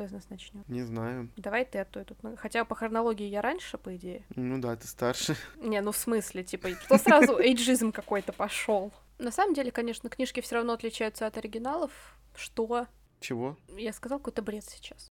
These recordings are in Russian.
Кто из нас начнет? Не знаю. Давай ты, а то я тут... Хотя по хронологии я раньше, по идее. Ну да, ты старше. Не, ну в смысле, типа, то сразу эйджизм какой-то пошел. На самом деле, конечно, книжки все равно отличаются от оригиналов. Что? Чего? Я сказал какой-то бред сейчас.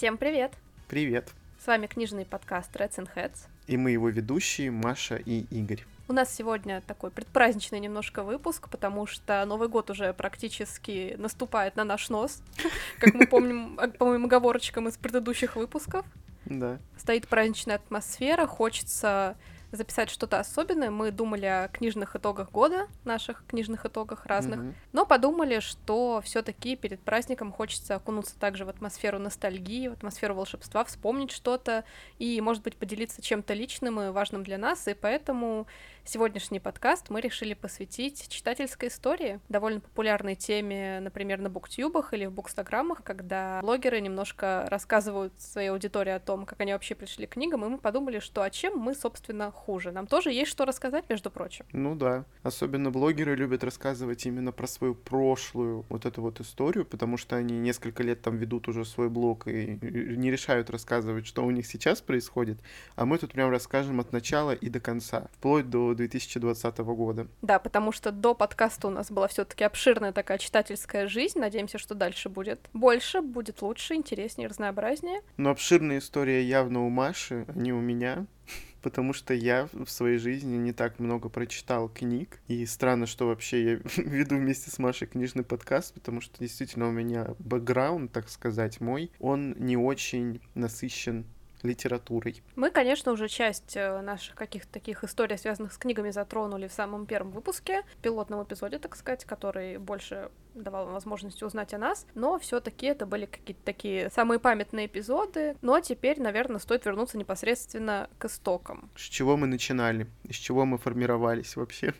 Всем привет! Привет! С вами книжный подкаст Reds and Heads. И мы его ведущие Маша и Игорь. У нас сегодня такой предпраздничный немножко выпуск, потому что Новый год уже практически наступает на наш нос, как мы помним по моим оговорочкам из предыдущих выпусков. Да. Стоит праздничная атмосфера, хочется записать что-то особенное. Мы думали о книжных итогах года, наших книжных итогах разных, Мгм. но подумали, что все-таки перед праздником хочется окунуться также в атмосферу ностальгии, в атмосферу волшебства, вспомнить что-то и, может быть, поделиться чем-то личным и важным для нас. И поэтому сегодняшний подкаст мы решили посвятить читательской истории, довольно популярной теме, например, на буктюбах или в букстаграммах, когда блогеры немножко рассказывают своей аудитории о том, как они вообще пришли к книгам, и мы подумали, что а чем мы, собственно, хуже. Нам тоже есть что рассказать, между прочим. Ну да. Особенно блогеры любят рассказывать именно про свою прошлую вот эту вот историю, потому что они несколько лет там ведут уже свой блог и не решают рассказывать, что у них сейчас происходит. А мы тут прям расскажем от начала и до конца, вплоть до 2020 года. Да, потому что до подкаста у нас была все-таки обширная такая читательская жизнь. Надеемся, что дальше будет больше, будет лучше, интереснее, разнообразнее. Но обширная история явно у Маши, а не у меня. Потому что я в своей жизни не так много прочитал книг. И странно, что вообще я веду вместе с Машей книжный подкаст, потому что действительно у меня бэкграунд, так сказать, мой, он не очень насыщен литературой. Мы, конечно, уже часть э, наших каких-то таких историй, связанных с книгами, затронули в самом первом выпуске, пилотном эпизоде, так сказать, который больше давал возможность узнать о нас, но все таки это были какие-то такие самые памятные эпизоды, но теперь, наверное, стоит вернуться непосредственно к истокам. С чего мы начинали? С чего мы формировались вообще?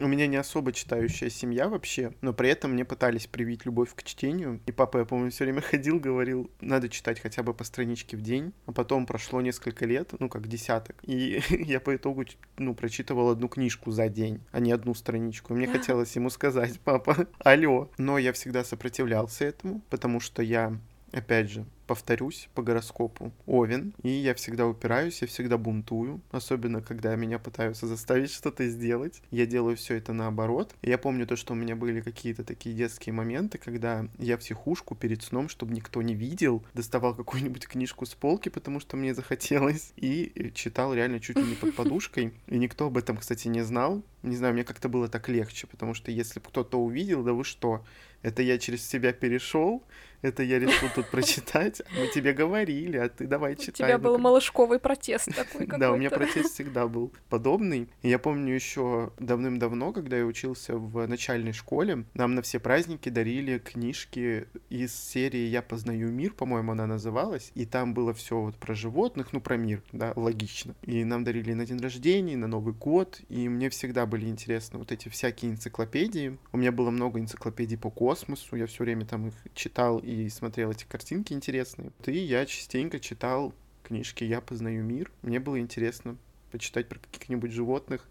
У меня не особо читающая семья вообще, но при этом мне пытались привить любовь к чтению. И папа, я помню, все время ходил, говорил, надо читать хотя бы по страничке в день. А потом прошло несколько лет, ну как десяток. И я по итогу, ну, прочитывал одну книжку за день, а не одну страничку. И мне хотелось ему сказать, папа, алло. Но я всегда сопротивлялся этому, потому что я, опять же, повторюсь, по гороскопу Овен, и я всегда упираюсь, я всегда бунтую, особенно когда меня пытаются заставить что-то сделать. Я делаю все это наоборот. Я помню то, что у меня были какие-то такие детские моменты, когда я в психушку перед сном, чтобы никто не видел, доставал какую-нибудь книжку с полки, потому что мне захотелось, и читал реально чуть ли не под подушкой. И никто об этом, кстати, не знал. Не знаю, мне как-то было так легче, потому что если бы кто-то увидел, да вы что, это я через себя перешел, это я решил тут прочитать, мы тебе говорили, а ты давай читай. У тебя был малышковый протест такой Да, у меня протест всегда был подобный. Я помню еще давным-давно, когда я учился в начальной школе, нам на все праздники дарили книжки из серии «Я познаю мир», по-моему, она называлась, и там было все вот про животных, ну, про мир, да, логично. И нам дарили на день рождения, на Новый год, и мне всегда были интересны вот эти всякие энциклопедии. У меня было много энциклопедий по космосу, я все время там их читал и смотрел эти картинки интересные. И я частенько читал книжки «Я познаю мир». Мне было интересно почитать про каких-нибудь животных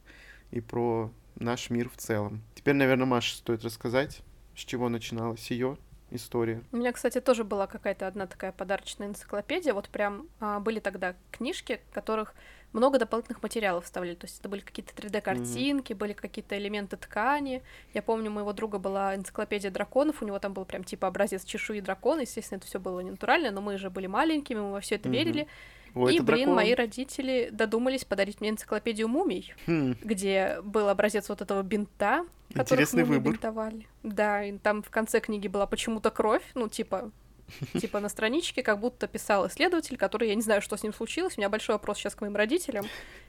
и про наш мир в целом. Теперь, наверное, Маше стоит рассказать, с чего начиналась ее история. У меня, кстати, тоже была какая-то одна такая подарочная энциклопедия. Вот прям а, были тогда книжки, которых много дополнительных материалов вставляли. То есть это были какие-то 3D-картинки, mm-hmm. были какие-то элементы ткани. Я помню, у моего друга была энциклопедия драконов, у него там был прям типа образец чешуи дракона. Естественно, это все было не натурально, но мы же были маленькими, мы во все это mm-hmm. верили. О, и, блин, дракон. мои родители додумались подарить мне энциклопедию мумий, Хм, где был образец вот этого бинта, мумии выбор. бинтовали. Да, и там в конце книги была почему-то кровь, ну, типа, типа на страничке, как будто писал исследователь, который, я не знаю, что с ним случилось. У меня большой вопрос сейчас к моим родителям,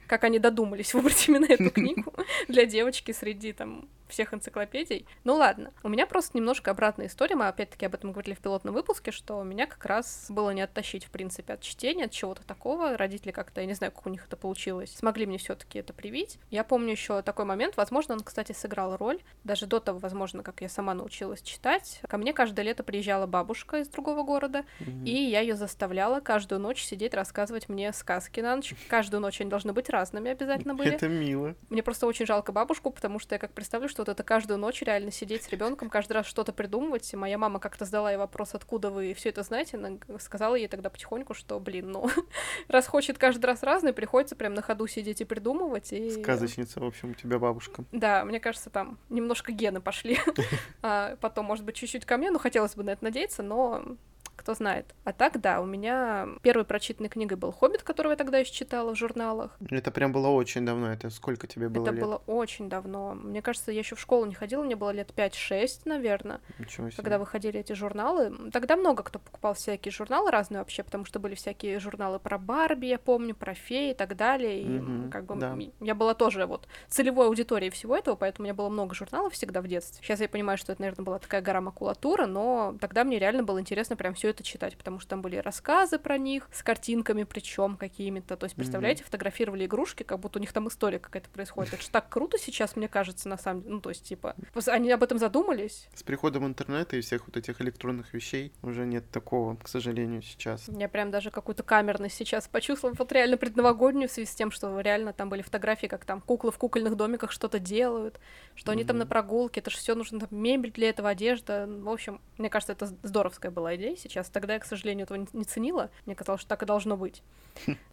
как они додумались выбрать именно эту книгу для девочки среди там всех энциклопедий. Ну ладно, у меня просто немножко обратная история, мы опять-таки об этом говорили в пилотном выпуске, что меня как раз было не оттащить, в принципе, от чтения, от чего-то такого. Родители как-то, я не знаю, как у них это получилось, смогли мне все таки это привить. Я помню еще такой момент, возможно, он, кстати, сыграл роль, даже до того, возможно, как я сама научилась читать. Ко мне каждое лето приезжала бабушка из другого города, mm-hmm. и я ее заставляла каждую ночь сидеть рассказывать мне сказки на ночь. Каждую ночь они должны быть разными обязательно были. Это мило. Мне просто очень жалко бабушку, потому что я как представлю, что вот это каждую ночь реально сидеть с ребенком, каждый раз что-то придумывать. И моя мама как-то задала ей вопрос, откуда вы все это знаете. Она сказала ей тогда потихоньку, что, блин, ну, раз хочет каждый раз разный, приходится прям на ходу сидеть и придумывать. И... Сказочница, в общем, у тебя бабушка. Да, мне кажется, там немножко гены пошли. а потом, может быть, чуть-чуть ко мне, ну, хотелось бы на это надеяться, но кто знает. А так, да, у меня первой прочитанной книгой был «Хоббит», которого я тогда еще читала в журналах. Это прям было очень давно, это сколько тебе было Это лет? было очень давно. Мне кажется, я еще в школу не ходила, мне было лет 5-6, наверное, Ничего себе. когда выходили эти журналы. Тогда много кто покупал всякие журналы разные вообще, потому что были всякие журналы про Барби, я помню, про феи и так далее. И Мгм, как бы да. я была тоже вот целевой аудиторией всего этого, поэтому у меня было много журналов всегда в детстве. Сейчас я понимаю, что это, наверное, была такая гора макулатуры, но тогда мне реально было интересно прям все это читать, потому что там были рассказы про них с картинками, причем какими-то. То есть, представляете, фотографировали игрушки, как будто у них там история какая-то происходит. Это же так круто сейчас, мне кажется, на самом деле. Ну, то есть, типа, они об этом задумались. С приходом интернета и всех вот этих электронных вещей уже нет такого, к сожалению, сейчас. Я прям даже какую-то камерность сейчас почувствовала, вот реально предновогоднюю в связи с тем, что реально там были фотографии, как там куклы в кукольных домиках что-то делают, что они там на прогулке, это же все нужно, там, мебель для этого, одежда. В общем, мне кажется, это здоровская была идея сейчас. Тогда я, к сожалению, этого не- ценила. Мне казалось, что так и должно быть.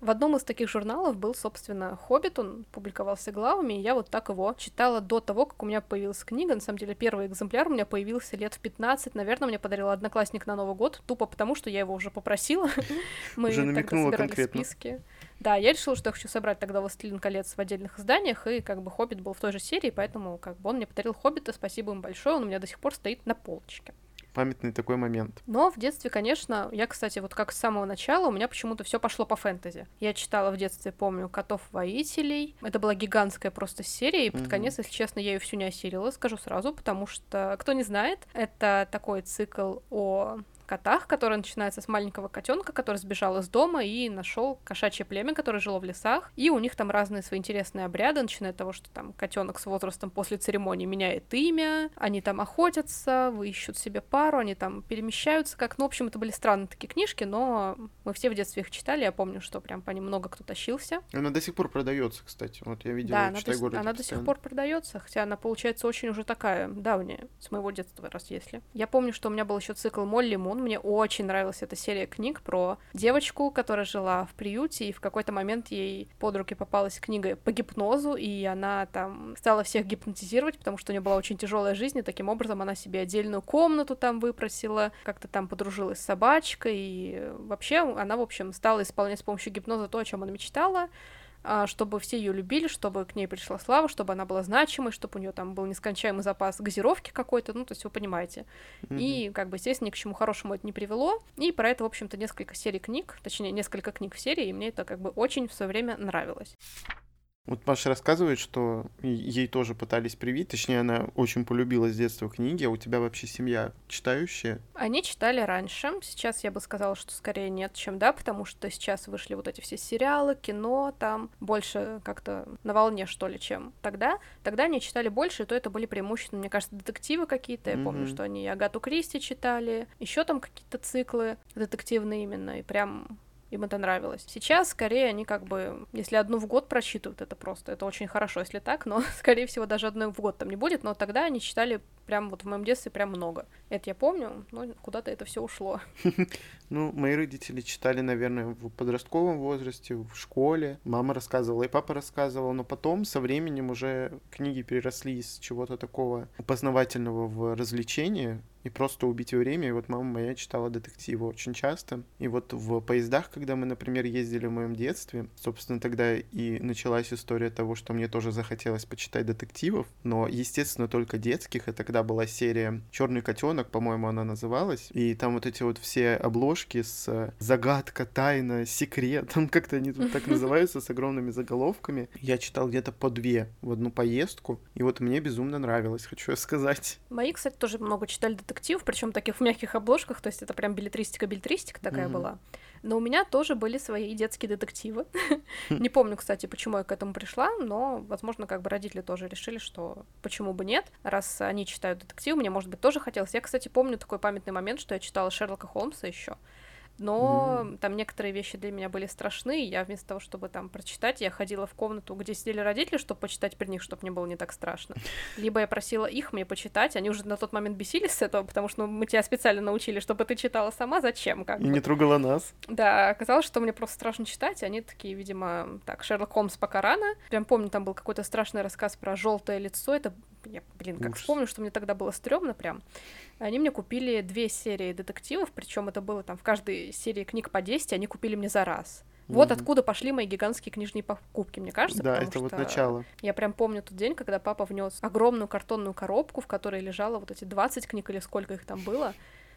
В одном из таких журналов был, собственно, «Хоббит», он публиковался главами, и я вот так его читала до того, как у меня появилась книга. На самом деле, первый экземпляр у меня появился лет в 15, наверное, мне подарил одноклассник на Новый год, тупо потому, что я его уже попросила. Мы Уже тогда намекнула собирали конкретно. списки. Да, я решила, что я хочу собрать тогда «Властелин колец» в отдельных изданиях, и как бы «Хоббит» был в той же серии, поэтому как бы он мне подарил «Хоббита», спасибо им большое, он у меня до сих пор стоит на полочке. Памятный такой момент. Но в детстве, конечно, я, кстати, вот как с самого начала, у меня почему-то все пошло по фэнтези. Я читала в детстве, помню, «Котов-воителей». Это была гигантская просто серия, и под Мгм. конец, если честно, я ее всю не осилила, скажу сразу, потому что, кто не знает, это такой цикл о котах, который начинается с маленького котенка, который сбежал из дома и нашел кошачье племя, которое жило в лесах. И у них там разные свои интересные обряды, начиная от того, что там котенок с возрастом после церемонии меняет имя, они там охотятся, ищут себе пару, они там перемещаются, как, ну, в общем, это были странные такие книжки, но мы все в детстве их читали, я помню, что прям по ним много кто тащился. Она до сих пор продается, кстати. Вот я видел да, она, до, Читай-городе она до сих пор продается, хотя она получается очень уже такая давняя, с моего детства, раз если. Я помню, что у меня был еще цикл Молли Мун, мне очень нравилась эта серия книг про девочку, которая жила в приюте, и в какой-то момент ей под руки попалась книга по гипнозу, и она там стала всех гипнотизировать, потому что у нее была очень тяжелая жизнь, и таким образом она себе отдельную комнату там выпросила, как-то там подружилась с собачкой, и вообще она, в общем, стала исполнять с помощью гипноза то, о чем она мечтала, чтобы все ее любили, чтобы к ней пришла слава, чтобы она была значимой, чтобы у нее там был нескончаемый запас газировки какой-то, ну, то есть вы понимаете. Мгм. И, как бы, естественно, ни к чему хорошему это не привело. И про это, в общем-то, несколько серий книг, точнее, несколько книг в серии, и мне это, как бы, очень в свое время нравилось. Вот Маша рассказывает, что ей тоже пытались привить, точнее, она очень полюбила с детства книги, а у тебя вообще семья читающая? Они читали раньше. Сейчас я бы сказала, что скорее нет, чем да, потому что сейчас вышли вот эти все сериалы, кино, там больше как-то на волне, что ли, чем тогда. Тогда они читали больше, и то это были преимущественно, мне кажется, детективы какие-то. Я помню, Мгм. что они и Агату Кристи читали, еще там какие-то циклы детективные именно, и прям им это нравилось. Сейчас, скорее, они как бы, если одну в год прочитывают, это просто, это очень хорошо, если так, но, скорее всего, даже одной в год там не будет, но тогда они читали прям вот в моем детстве прям много. Это я помню, но куда-то это все ушло. Ну, мои родители читали, наверное, в подростковом возрасте, в школе. Мама рассказывала, и папа рассказывал, но потом со временем уже книги переросли из чего-то такого познавательного в развлечение. И просто убить время. И вот мама моя читала детективы очень часто. И вот в поездах, когда мы, например, ездили в моем детстве, собственно, тогда и началась история того, что мне тоже захотелось почитать детективов, но, естественно, только детских. И тогда была серия Черный котенок, по-моему, она называлась. И там вот эти вот все обложки с загадка, тайна, секрет, там как-то они тут так называются, с огромными заголовками. Я читал где-то по две в одну поездку, и вот мне безумно нравилось, хочу сказать. Мои, кстати, тоже много читали детективов, причем таких в мягких обложках, то есть это прям билетристика-билетристика такая mm-hmm. была. Но у меня тоже были свои детские детективы. Не помню, кстати, почему я к этому пришла, но, возможно, как бы родители тоже решили, что почему бы нет, раз они читают детективы, мне, может быть, тоже хотелось. Я, кстати, помню такой памятный момент, что я читала Шерлока Холмса еще но mm. там некоторые вещи для меня были страшны, и я вместо того, чтобы там прочитать, я ходила в комнату, где сидели родители, чтобы почитать при них, чтобы мне было не так страшно. Либо я просила их мне почитать, они уже на тот момент бесились с этого, потому что ну, мы тебя специально научили, чтобы ты читала сама, зачем? Как и бы. не трогала нас. Да, оказалось, что мне просто страшно читать, они такие, видимо, так, Шерлок Холмс пока рано. Прям помню, там был какой-то страшный рассказ про желтое лицо, это, я, блин, как Ужас. вспомню, что мне тогда было стрёмно прям. Они мне купили две серии детективов, причем это было там в каждой серии книг по 10, они купили мне за раз. Вот mm-hmm. откуда пошли мои гигантские книжные покупки, мне кажется. Да, это вот начало. Я прям помню тот день, когда папа внес огромную картонную коробку, в которой лежало вот эти 20 книг или сколько их там было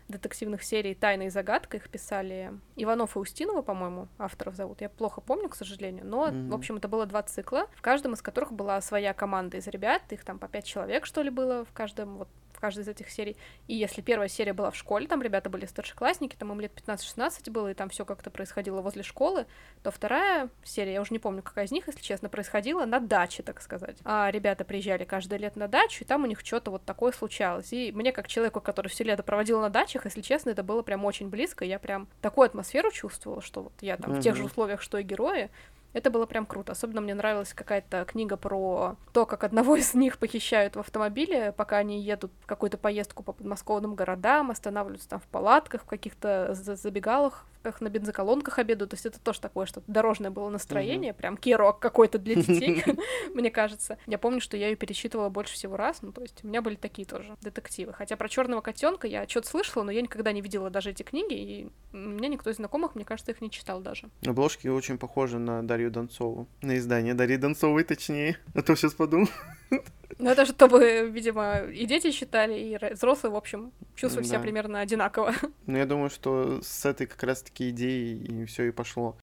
детективных серий «Тайна и загадка». Их писали Иванов и Устинова, по-моему, авторов зовут. Я плохо помню, к сожалению. Но, mm-hmm. в общем, это было два цикла, в каждом из которых была своя команда из ребят. Их там по пять человек, что ли, было в каждом вот в каждой из этих серий. И если первая серия была в школе, там ребята были старшеклассники, там им лет 15-16 было, и там все как-то происходило возле школы, то вторая серия, я уже не помню, какая из них, если честно, происходила на даче, так сказать. А ребята приезжали каждое лето на дачу, и там у них что-то вот такое случалось. И мне, как человеку, который все лето проводил на дачах, если честно, это было прям очень близко, я прям такую атмосферу чувствовала, что вот я там mm-hmm. в тех же условиях, что и герои, это было прям круто. Особенно мне нравилась какая-то книга про то, как одного из них похищают в автомобиле, пока они едут в какую-то поездку по подмосковным городам, останавливаются там в палатках, в каких-то забегалах, как на бензоколонках обедают, то есть это тоже такое что-то дорожное было настроение, mm-hmm. прям кирок какой-то для детей, мне кажется. Я помню, что я ее перечитывала больше всего раз, ну то есть у меня были такие тоже детективы. Хотя про черного котенка я что-то слышала, но я никогда не видела даже эти книги, и у меня никто из знакомых, мне кажется, их не читал даже. Обложки очень похожи на Дарью Донцову. На издание Дарьи Донцовой, точнее. А то сейчас подумал. Ну, это чтобы, видимо, и дети читали, и взрослые, в общем, чувствуют да. себя примерно одинаково. Ну, я думаю, что с этой как раз-таки идеей и все и пошло.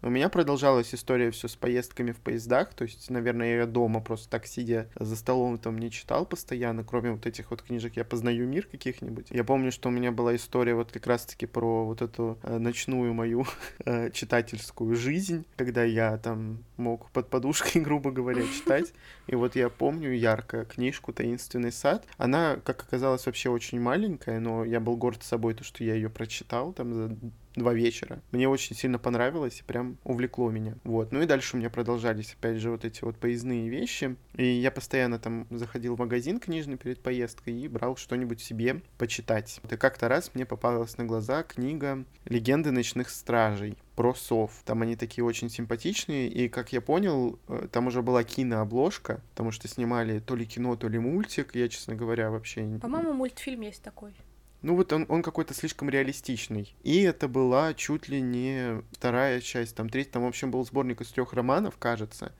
У меня продолжалась история все с поездками в поездах, то есть, наверное, я дома просто так сидя за столом там не читал постоянно, кроме вот этих вот книжек «Я познаю мир» каких-нибудь. Я помню, что у меня была история вот как раз-таки про вот эту э, ночную мою э, читательскую жизнь, когда я там мог под подушкой, грубо говоря, читать. И вот я помню ярко книжку «Таинственный сад». Она, как оказалось, вообще очень маленькая, но я был горд собой, то, что я ее прочитал там за два вечера. Мне очень сильно понравилось и прям увлекло меня. Вот. Ну и дальше у меня продолжались, опять же, вот эти вот поездные вещи. И я постоянно там заходил в магазин книжный перед поездкой и брал что-нибудь себе почитать. И как-то раз мне попалась на глаза книга «Легенды ночных стражей» про сов. Там они такие очень симпатичные, и, как я понял, э, там уже была кинообложка, потому что снимали то ли кино, то ли мультик, я, честно говоря, вообще... По-моему, мультфильм есть такой. Ну вот он, он какой-то слишком реалистичный. И это была чуть ли не вторая часть, там третья, там в общем был сборник из трех романов, кажется.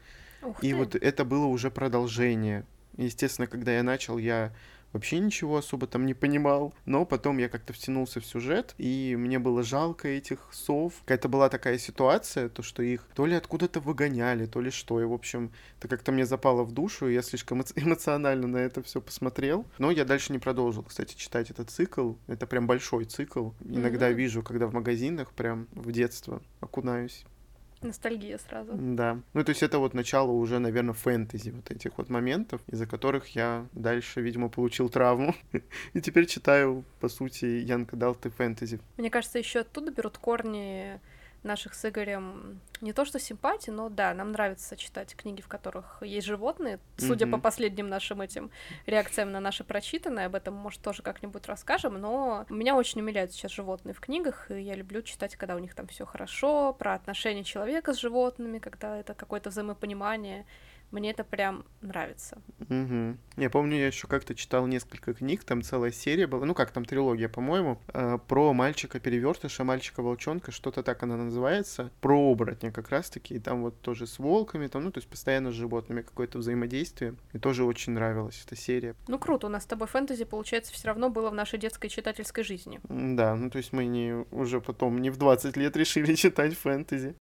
Ух и ты. вот это было уже продолжение. Естественно, когда я начал, я вообще ничего особо там не понимал, но потом я как-то втянулся в сюжет, и мне было жалко этих сов. Какая-то была такая ситуация, то, что их то ли откуда-то выгоняли, то ли что, и, в общем, это как-то мне запало в душу, и я слишком эмоционально на это все посмотрел. Но я дальше не продолжил, кстати, читать этот цикл. Это прям большой цикл. Иногда mm-hmm. вижу, когда в магазинах прям в детство окунаюсь. Ностальгия сразу. Да. Ну, то есть это вот начало уже, наверное, фэнтези вот этих вот моментов, из-за которых я дальше, видимо, получил травму. И теперь читаю, по сути, Янка Далты фэнтези. Мне кажется, еще оттуда берут корни наших с Игорем не то что симпатии, но да, нам нравится читать книги, в которых есть животные. Судя mm-hmm. по последним нашим этим реакциям на наше прочитанное, об этом, может, тоже как-нибудь расскажем, но меня очень умиляют сейчас животные в книгах, и я люблю читать, когда у них там все хорошо, про отношения человека с животными, когда это какое-то взаимопонимание. Мне это прям нравится. Угу. Я помню, я еще как-то читал несколько книг, там целая серия была, ну как там трилогия, по-моему, э, про мальчика-перевертыша, мальчика-волчонка, что-то так она называется, про оборотня как раз-таки, и там вот тоже с волками, там, ну то есть постоянно с животными какое-то взаимодействие, и тоже очень нравилась эта серия. Ну круто, у нас с тобой фэнтези, получается, все равно было в нашей детской читательской жизни. Да, ну то есть мы не уже потом не в 20 лет решили читать фэнтези.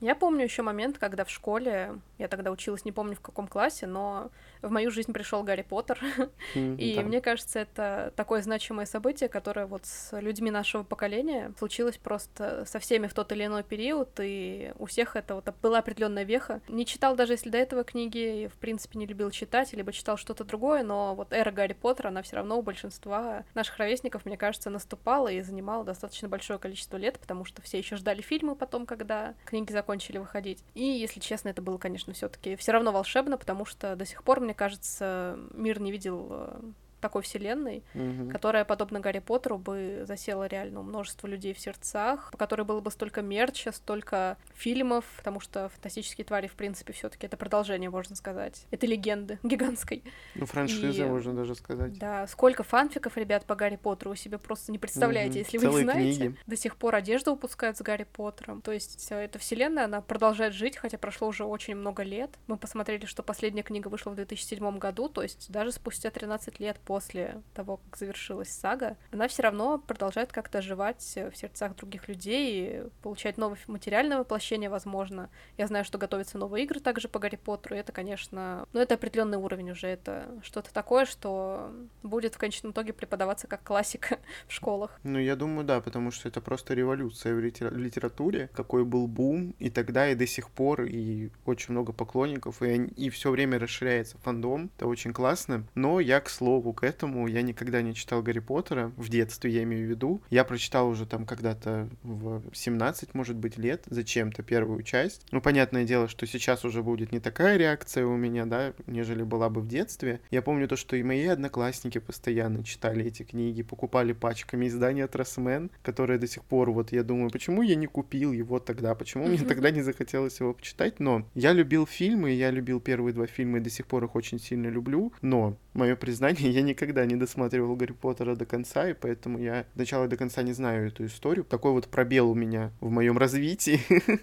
Я помню еще момент, когда в школе, я тогда училась, не помню в каком классе, но в мою жизнь пришел Гарри Поттер. Mm, и да. мне кажется, это такое значимое событие, которое вот с людьми нашего поколения случилось просто со всеми в тот или иной период, и у всех это вот была определенная веха. Не читал даже если до этого книги, и в принципе не любил читать, либо читал что-то другое, но вот эра Гарри Поттера, она все равно у большинства наших ровесников, мне кажется, наступала и занимала достаточно большое количество лет, потому что все еще ждали фильмы потом, когда книги закончили выходить. И, если честно, это было, конечно, все-таки все равно волшебно, потому что до сих пор, мне кажется, мир не видел э, такой вселенной, угу. которая, подобно Гарри Поттеру, бы засела реально у множества людей в сердцах, по которой было бы столько мерча, столько фильмов, потому что «Фантастические твари», в принципе, все таки это продолжение, можно сказать. Это легенды гигантской. Ну, франшиза, И, можно даже сказать. Да, сколько фанфиков, ребят, по Гарри Поттеру, вы себе просто не представляете, угу. если вы Целые не знаете. Книги. До сих пор одежду выпускают с Гарри Поттером. То есть эта вселенная, она продолжает жить, хотя прошло уже очень много лет. Мы посмотрели, что последняя книга вышла в 2007 году, то есть даже спустя 13 лет после того, как завершилась сага, она все равно продолжает как-то оживать в сердцах других людей, получать новое материальное воплощение, возможно. Я знаю, что готовятся новые игры также по Гарри Поттеру, и это, конечно, ну, это определенный уровень уже, это что-то такое, что будет в конечном итоге преподаваться как классика в школах. Ну, я думаю, да, потому что это просто революция в литературе, какой был бум, и тогда, и до сих пор, и очень много поклонников, и, и все время расширяется фандом, это очень классно. Но я, к слову, к этому я никогда не читал Гарри Поттера, в детстве я имею в виду. Я прочитал уже там когда-то в 17, может быть, лет, зачем-то первую часть. Ну, понятное дело, что сейчас уже будет не такая реакция у меня, да, нежели была бы в детстве. Я помню то, что и мои одноклассники постоянно читали эти книги, покупали пачками издания Трасмен, которые до сих пор, вот я думаю, почему я не купил его тогда, почему мне тогда не захотелось его почитать, но я любил фильмы, я любил первые два фильма и до сих пор их очень сильно люблю, но мое признание, я никогда не досматривал Гарри Поттера до конца, и поэтому я сначала до конца не знаю эту историю. Такой вот пробел у меня в моем развитии.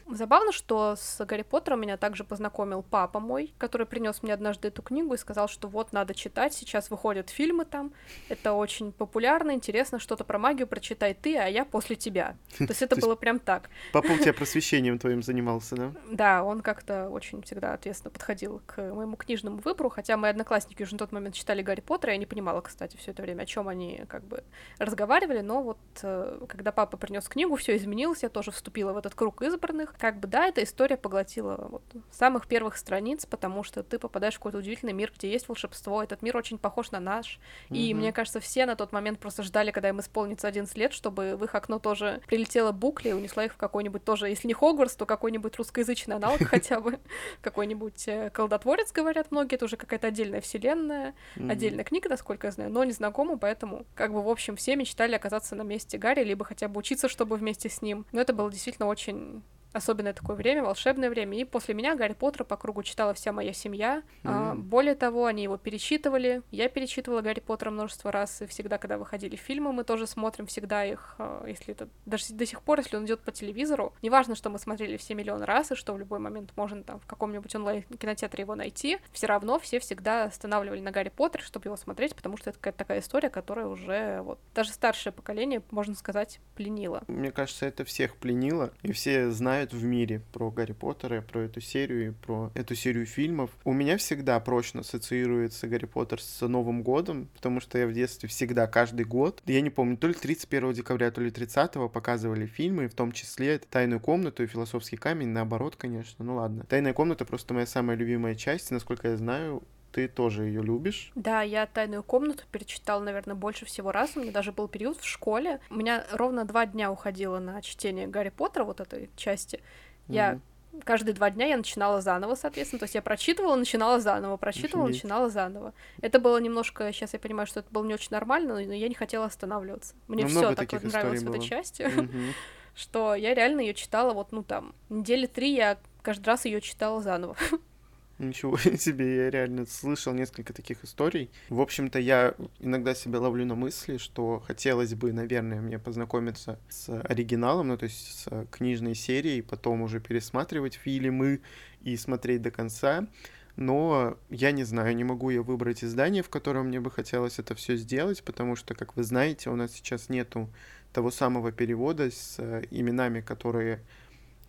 Забавно, что с Гарри Поттером меня также познакомил папа мой, который принес мне однажды эту книгу и сказал, что вот надо читать, сейчас выходят фильмы там, это очень популярно, интересно, что-то про магию прочитай ты, а я после тебя. То есть это было прям так. Папа у тебя просвещением твоим занимался, да? Да, он как-то очень всегда ответственно подходил к моему книжному выбору, хотя мои одноклассники уже на тот момент читали Гарри Поттера, я не понимала, кстати, все это время, о чем они как бы разговаривали, но вот э, когда папа принес книгу, все изменилось, я тоже вступила в этот круг избранных. Как бы да, эта история поглотила вот самых первых страниц, потому что ты попадаешь в какой-то удивительный мир, где есть волшебство, этот мир очень похож на наш, mm-hmm. и мне кажется, все на тот момент просто ждали, когда им исполнится 11 лет, чтобы в их окно тоже прилетела букля и унесла их в какой-нибудь тоже, если не Хогвартс, то какой-нибудь русскоязычный аналог хотя бы, какой-нибудь э, колдотворец, говорят многие, это уже какая-то отдельная вселенная, отдельная книга, насколько я знаю, но не знакома, поэтому, как бы, в общем, все мечтали оказаться на месте Гарри, либо хотя бы учиться, чтобы вместе с ним. Но это было действительно очень особенное такое время, волшебное время. И после меня Гарри Поттера по кругу читала вся моя семья. Mm-hmm. А, более того, они его перечитывали. Я перечитывала Гарри Поттера множество раз, и всегда, когда выходили фильмы, мы тоже смотрим всегда их, а, если это даже до сих пор, если он идет по телевизору. Неважно, что мы смотрели все миллион раз, и что в любой момент можно там в каком-нибудь онлайн-кинотеатре его найти, все равно все всегда останавливали на Гарри Поттере, чтобы его смотреть, потому что это какая-то такая история, которая уже вот даже старшее поколение, можно сказать, пленила. Мне кажется, это всех пленило, и все знают, знают в мире про Гарри Поттера, про эту серию и про эту серию фильмов. У меня всегда прочно ассоциируется Гарри Поттер с Новым годом, потому что я в детстве всегда, каждый год, я не помню, то ли 31 декабря, то ли 30 показывали фильмы, в том числе «Тайную комнату» и «Философский камень», наоборот, конечно, ну ладно. «Тайная комната» просто моя самая любимая часть, насколько я знаю, ты тоже ее любишь. Да, я тайную комнату перечитала, наверное, больше всего раз. У меня даже был период в школе. У меня ровно два дня уходило на чтение Гарри Поттера, вот этой части. Я mm-hmm. каждые два дня я начинала заново, соответственно. То есть я прочитывала, начинала заново, прочитывала, Офигеть. начинала заново. Это было немножко, сейчас я понимаю, что это было не очень нормально, но я не хотела останавливаться. Мне ну, все так вот нравилось было. в этой части. Mm-hmm. что я реально ее читала вот, ну там, недели три я каждый раз ее читала заново. Ничего себе, я реально слышал несколько таких историй. В общем-то, я иногда себя ловлю на мысли, что хотелось бы, наверное, мне познакомиться с оригиналом, ну, то есть с книжной серией, потом уже пересматривать фильмы и смотреть до конца. Но я не знаю, не могу я выбрать издание, в котором мне бы хотелось это все сделать, потому что, как вы знаете, у нас сейчас нету того самого перевода с именами, которые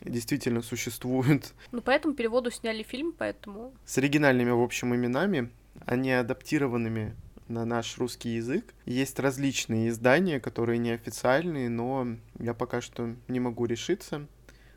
действительно существуют. Ну, поэтому переводу сняли фильм, поэтому... С оригинальными, в общем, именами, а не адаптированными на наш русский язык. Есть различные издания, которые неофициальные, но я пока что не могу решиться.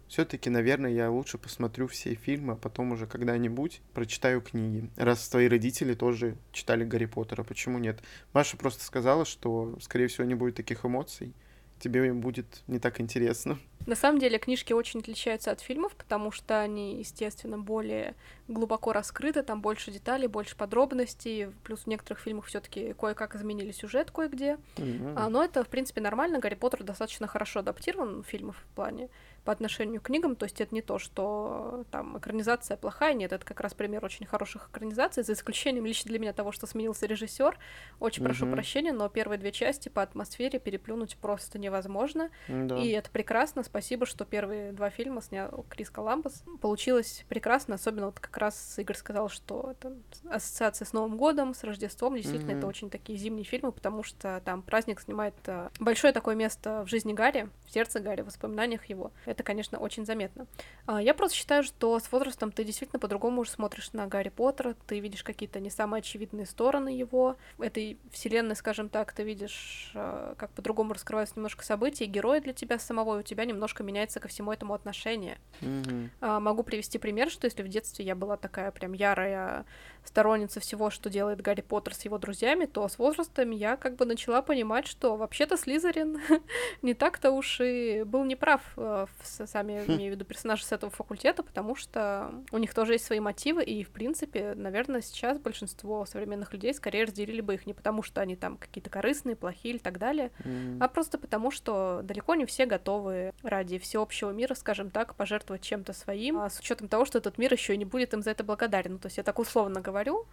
Все-таки, наверное, я лучше посмотрю все фильмы, а потом уже когда-нибудь прочитаю книги. Раз твои родители тоже читали Гарри Поттера, почему нет? Маша просто сказала, что, скорее всего, не будет таких эмоций тебе будет не так интересно. На самом деле книжки очень отличаются от фильмов, потому что они, естественно, более глубоко раскрыты, там больше деталей, больше подробностей, плюс в некоторых фильмах все таки кое-как изменили сюжет кое-где. Mm-hmm. А, но это, в принципе, нормально. Гарри Поттер достаточно хорошо адаптирован в фильмах в плане по отношению к книгам, то есть это не то, что там экранизация плохая, нет, это как раз пример очень хороших экранизаций, за исключением лично для меня того, что сменился режиссер. Очень mm-hmm. прошу прощения, но первые две части по атмосфере переплюнуть просто невозможно, да. и это прекрасно. Спасибо, что первые два фильма снял Крис Коламбус. Получилось прекрасно, особенно вот как раз Игорь сказал, что это ассоциация с Новым годом, с Рождеством, действительно, mm-hmm. это очень такие зимние фильмы, потому что там праздник снимает э, большое такое место в жизни Гарри, в сердце Гарри, в воспоминаниях его это, конечно, очень заметно. А, я просто считаю, что с возрастом ты действительно по-другому уже смотришь на Гарри Поттера, ты видишь какие-то не самые очевидные стороны его, этой вселенной, скажем так, ты видишь, а, как по-другому раскрываются немножко события, герои для тебя самого, и у тебя немножко меняется ко всему этому отношение. Mm-hmm. Могу привести пример, что если в детстве я была такая прям ярая сторонница всего, что делает Гарри Поттер с его друзьями, то с возрастом я как бы начала понимать, что вообще-то Слизерин не так-то уж и был неправ в сами, хм. имею в виду, персонажи с этого факультета, потому что у них тоже есть свои мотивы, и, в принципе, наверное, сейчас большинство современных людей скорее разделили бы их не потому, что они там какие-то корыстные, плохие или так далее, mm. а просто потому, что далеко не все готовы ради всеобщего мира, скажем так, пожертвовать чем-то своим, а с учетом того, что этот мир еще и не будет им за это благодарен. Ну, то есть я так условно говорю,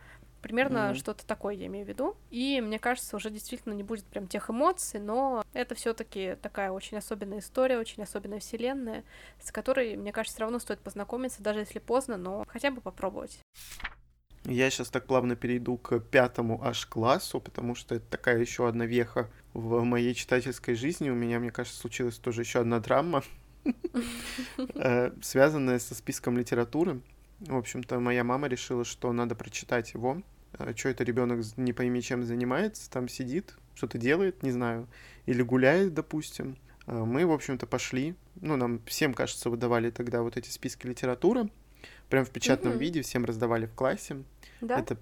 Примерно mm-hmm. что-то такое я имею в виду. И мне кажется, уже действительно не будет прям тех эмоций, но это все-таки такая очень особенная история, очень особенная вселенная, с которой, мне кажется, все равно стоит познакомиться, даже если поздно, но хотя бы попробовать. Я сейчас так плавно перейду к пятому аж классу, потому что это такая еще одна веха в моей читательской жизни. У меня, мне кажется, случилась тоже еще одна драма, э, связанная со списком литературы. В общем-то, моя мама решила, что надо прочитать его. А что это ребенок не пойми чем занимается, там сидит, что-то делает, не знаю, или гуляет, допустим. А мы, в общем-то, пошли. Ну, нам всем, кажется, выдавали тогда вот эти списки литературы. Прям в печатном mm-hmm. виде всем раздавали в классе. Да? Это,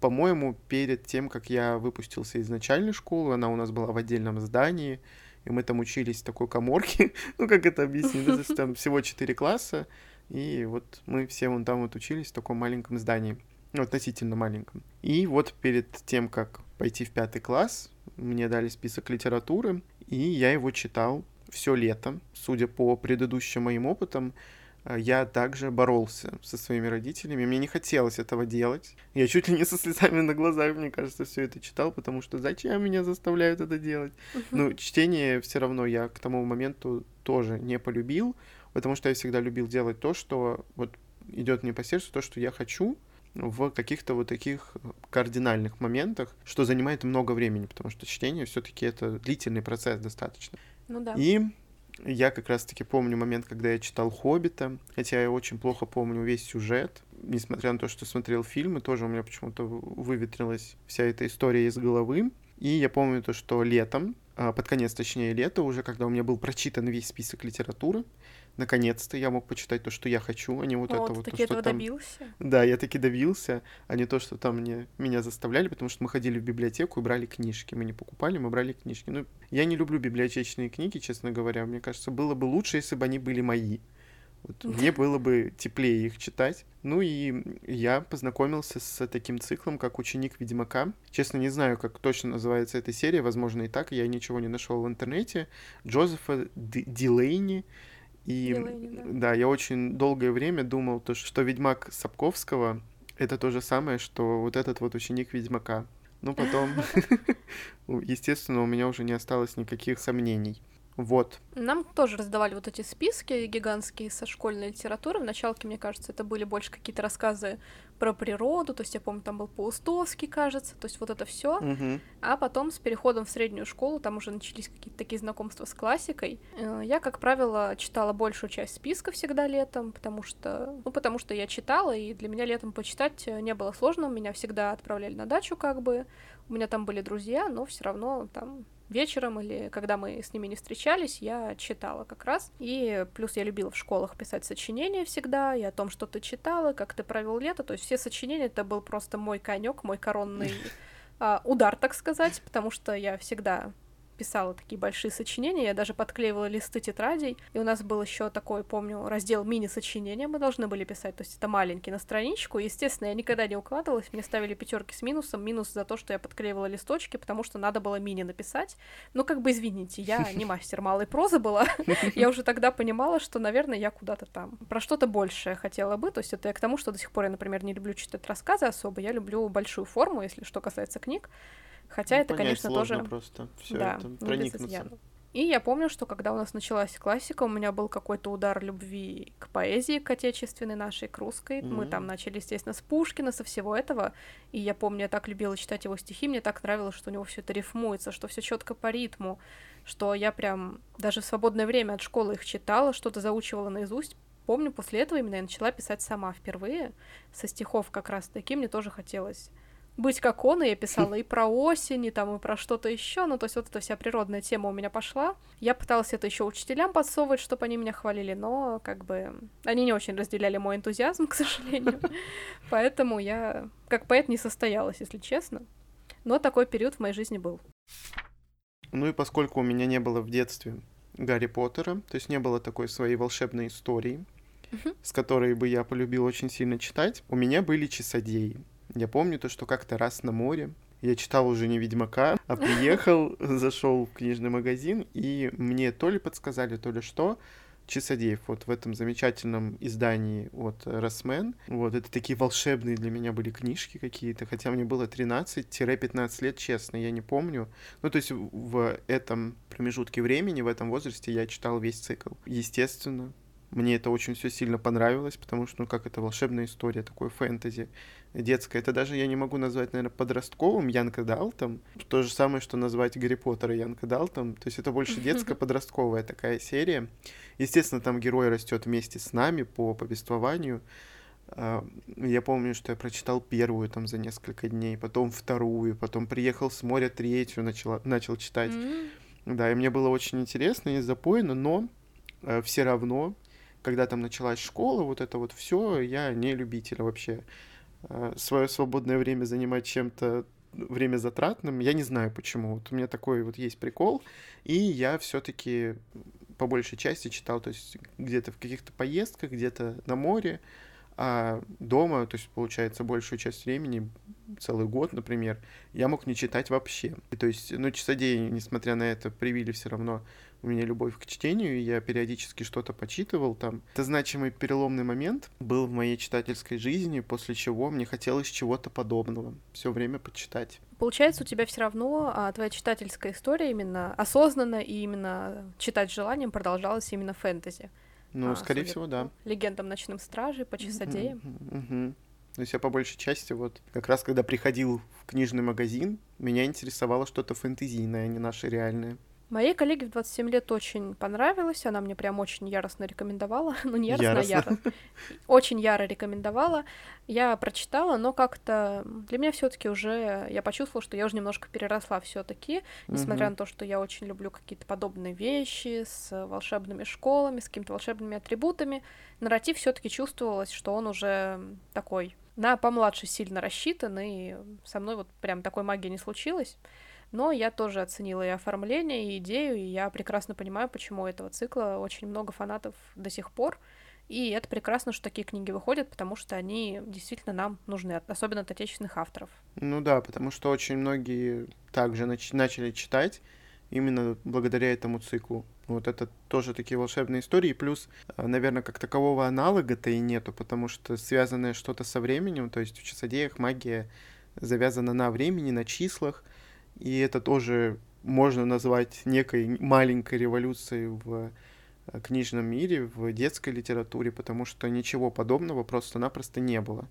по-моему, перед тем, как я выпустился из начальной школы, она у нас была в отдельном здании, и мы там учились в такой коморке. ну, как это объяснить? Там всего четыре класса, и вот мы все вон там вот учились в таком маленьком здании, ну, относительно маленьком. И вот перед тем, как пойти в пятый класс, мне дали список литературы, и я его читал все лето. Судя по предыдущим моим опытам, э, я также боролся со своими родителями. Мне не хотелось этого делать. Я чуть ли не со слезами на глазах, мне кажется, все это читал, потому что зачем меня заставляют это делать? Ну, чтение все равно я к тому моменту тоже не полюбил потому что я всегда любил делать то, что вот идет мне по сердцу, то, что я хочу в каких-то вот таких кардинальных моментах, что занимает много времени, потому что чтение все-таки это длительный процесс достаточно. Ну да. И я как раз-таки помню момент, когда я читал «Хоббита», хотя я очень плохо помню весь сюжет, несмотря на то, что смотрел фильмы, тоже у меня почему-то выветрилась вся эта история из головы. И я помню то, что летом, а, под конец, точнее, лета, уже когда у меня был прочитан весь список литературы, наконец-то я мог почитать то, что я хочу, а не вот О, это вот то, что там. добился? Да, я таки добился, а не то, что там мне меня заставляли, потому что мы ходили в библиотеку и брали книжки. Мы не покупали, мы брали книжки. Ну, я не люблю библиотечные книги, честно говоря. Мне кажется, было бы лучше, если бы они были мои. Вот, мне было бы теплее их читать. Ну и я познакомился с таким циклом, как «Ученик Ведьмака». Честно, не знаю, как точно называется эта серия, возможно, и так, я ничего не нашел в интернете. Джозефа Дилейни. И да. да, я очень долгое время думал, то, что Ведьмак Сапковского Это то же самое, что вот этот вот ученик Ведьмака. Ну, потом, естественно, у меня уже не осталось никаких сомнений. Вот. Нам тоже раздавали вот эти списки гигантские со школьной литературы. В началке, мне кажется, это были больше какие-то рассказы про природу. То есть я помню, там был Паустовский, кажется. То есть вот это все. Угу. А потом с переходом в среднюю школу, там уже начались какие-то такие знакомства с классикой. Э, я, как правило, читала большую часть списка всегда летом, потому что, ну, потому что я читала, и для меня летом почитать не было сложно. Меня всегда отправляли на дачу, как бы. У меня там были друзья, но все равно там вечером или когда мы с ними не встречались, я читала как раз. И плюс я любила в школах писать сочинения всегда, и о том, что ты читала, как ты провел лето. То есть все сочинения это был просто мой конек, мой коронный а, удар, так сказать, потому что я всегда писала такие большие сочинения, я даже подклеивала листы тетрадей, и у нас был еще такой, помню, раздел мини-сочинения мы должны были писать, то есть это маленький на страничку, естественно, я никогда не укладывалась, мне ставили пятерки с минусом, минус за то, что я подклеивала листочки, потому что надо было мини написать, ну, как бы, извините, я не мастер малой прозы была, я уже тогда понимала, что, наверное, я куда-то там про что-то большее хотела бы, то есть это я к тому, что до сих пор я, например, не люблю читать рассказы особо, я люблю большую форму, если что касается книг, Хотя ну, это, конечно, тоже... просто все да, это, проникнуться. И я помню, что когда у нас началась классика, у меня был какой-то удар любви к поэзии, к отечественной нашей, к русской. Mm-hmm. Мы там начали, естественно, с Пушкина, со всего этого. И я помню, я так любила читать его стихи, мне так нравилось, что у него все это рифмуется, что все четко по ритму, что я прям даже в свободное время от школы их читала, что-то заучивала наизусть. Помню, после этого именно я начала писать сама впервые, со стихов как раз таки, мне тоже хотелось быть как он, и я писала и про осень, и там, и про что-то еще. Ну, то есть вот эта вся природная тема у меня пошла. Я пыталась это еще учителям подсовывать, чтобы они меня хвалили, но как бы они не очень разделяли мой энтузиазм, к сожалению. Поэтому я как поэт не состоялась, если честно. Но такой период в моей жизни был. Ну и поскольку у меня не было в детстве Гарри Поттера, то есть не было такой своей волшебной истории, с которой бы я полюбил очень сильно читать, у меня были часодеи. Я помню то, что как-то раз на море я читал уже не Ведьмака, а приехал, зашел в книжный магазин, и мне то ли подсказали, то ли что, Часодеев, вот в этом замечательном издании от Росмен. Вот, это такие волшебные для меня были книжки какие-то, хотя мне было 13-15 лет, честно, я не помню. Ну, то есть в этом промежутке времени, в этом возрасте я читал весь цикл. Естественно, мне это очень все сильно понравилось, потому что, ну, как это волшебная история, такое фэнтези детское. Это даже я не могу назвать, наверное, подростковым Янка Далтом. То же самое, что назвать Гарри Поттера Янка Далтом. То есть это больше детско-подростковая такая серия. Естественно, там герой растет вместе с нами по повествованию. А, я помню, что я прочитал первую там за несколько дней, потом вторую, потом приехал с моря третью, начала, начал читать. Mm-hmm. Да, и мне было очень интересно и запойно, но э, все равно, когда там началась школа, вот это вот все, я не любитель вообще Э, свое свободное время занимать чем-то время затратным. Я не знаю почему. Вот у меня такой вот есть прикол. И я все-таки по большей части читал, то есть где-то в каких-то поездках, где-то на море, а дома, то есть получается большую часть времени, целый год, например, я мог не читать вообще. И, то есть, ну, часодеи, несмотря на это, привили все равно у меня любовь к чтению, и я периодически что-то почитывал там. Это значимый переломный момент был в моей читательской жизни, после чего мне хотелось чего-то подобного. Все время почитать. Получается, у тебя все равно а, твоя читательская история именно осознанно и именно читать желанием продолжалась именно фэнтези. Ну, а, скорее всего, да. Легендам ночным стражи, по часодеям. Mm-hmm. То есть я по большей части вот как раз когда приходил в книжный магазин, меня интересовало что-то фэнтезийное, а не наше реальное. Моей коллеге в 27 лет очень понравилось, она мне прям очень яростно рекомендовала, ну не яростно, яростно. а яро, очень яро рекомендовала. Я прочитала, но как-то для меня все таки уже, я почувствовала, что я уже немножко переросла все таки несмотря угу. на то, что я очень люблю какие-то подобные вещи с волшебными школами, с какими-то волшебными атрибутами, нарратив все таки чувствовалось, что он уже такой на помладше сильно рассчитан, и со мной вот прям такой магии не случилось. Но я тоже оценила и оформление, и идею, и я прекрасно понимаю, почему у этого цикла очень много фанатов до сих пор. И это прекрасно, что такие книги выходят, потому что они действительно нам нужны, особенно от отечественных авторов. Ну да, потому что очень многие также нач- начали читать именно благодаря этому циклу. Вот это тоже такие волшебные истории. Плюс, э, наверное, как такового аналога-то и нету, потому что связанное что-то со временем, то есть в часодеях магия завязана на времени, на числах, и это тоже можно назвать некой маленькой революцией в э, книжном мире, в детской литературе, потому что ничего подобного просто-напросто не было.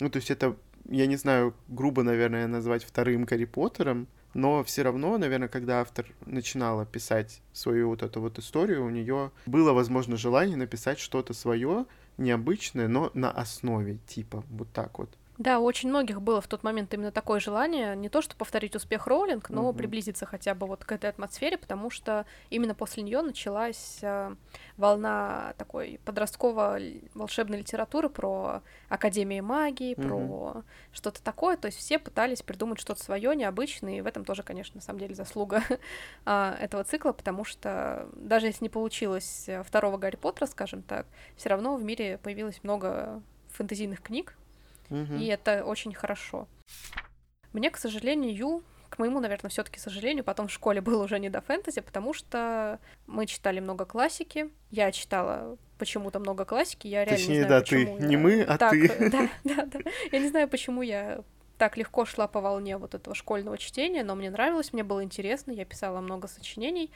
Ну, то есть это, я не знаю, грубо, наверное, назвать вторым Гарри Поттером, но все равно, наверное, когда автор начинала писать свою вот эту вот историю, у нее было, возможно, желание написать что-то свое, необычное, но на основе, типа, вот так вот. Да, у очень многих было в тот момент именно такое желание, не то что повторить успех Роулинг, но угу. приблизиться хотя бы вот к этой атмосфере, потому что именно после нее началась э, волна такой подростковой волшебной литературы про Академию магии, угу. про что-то такое. То есть все пытались придумать что-то свое, необычное, и в этом тоже, конечно, на самом деле заслуга э, этого цикла, потому что даже если не получилось второго Гарри Поттера, скажем так, все равно в мире появилось много фэнтезийных книг, Угу. И это очень хорошо. Мне, к сожалению, к моему, наверное, все-таки сожалению, потом в школе было уже не до фэнтези, потому что мы читали много классики. Я читала почему-то много классики. Я реально Точнее, не знаю, да, почему ты. Я... Не мы, а так, ты. Да, да, да. Я не знаю, почему я так легко шла по волне вот этого школьного чтения, но мне нравилось, мне было интересно, я писала много сочинений.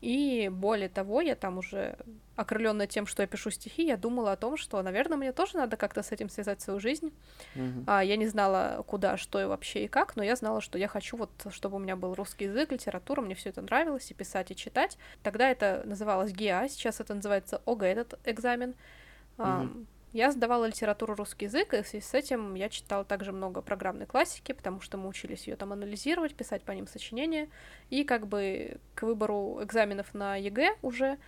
И более того, я там уже окрыленная тем, что я пишу стихи, я думала о том, что, наверное, мне тоже надо как-то с этим связать свою жизнь. Uh-huh. А, я не знала, куда, что и вообще и как, но я знала, что я хочу вот, чтобы у меня был русский язык, литература, мне все это нравилось, и писать, и читать. Тогда это называлось ГИА, сейчас это называется ОГЭ, этот экзамен. Uh-huh. Я сдавала литературу русский язык, и в связи с этим я читала также много программной классики, потому что мы учились ее там анализировать, писать по ним сочинения. И как бы к выбору экзаменов на ЕГЭ уже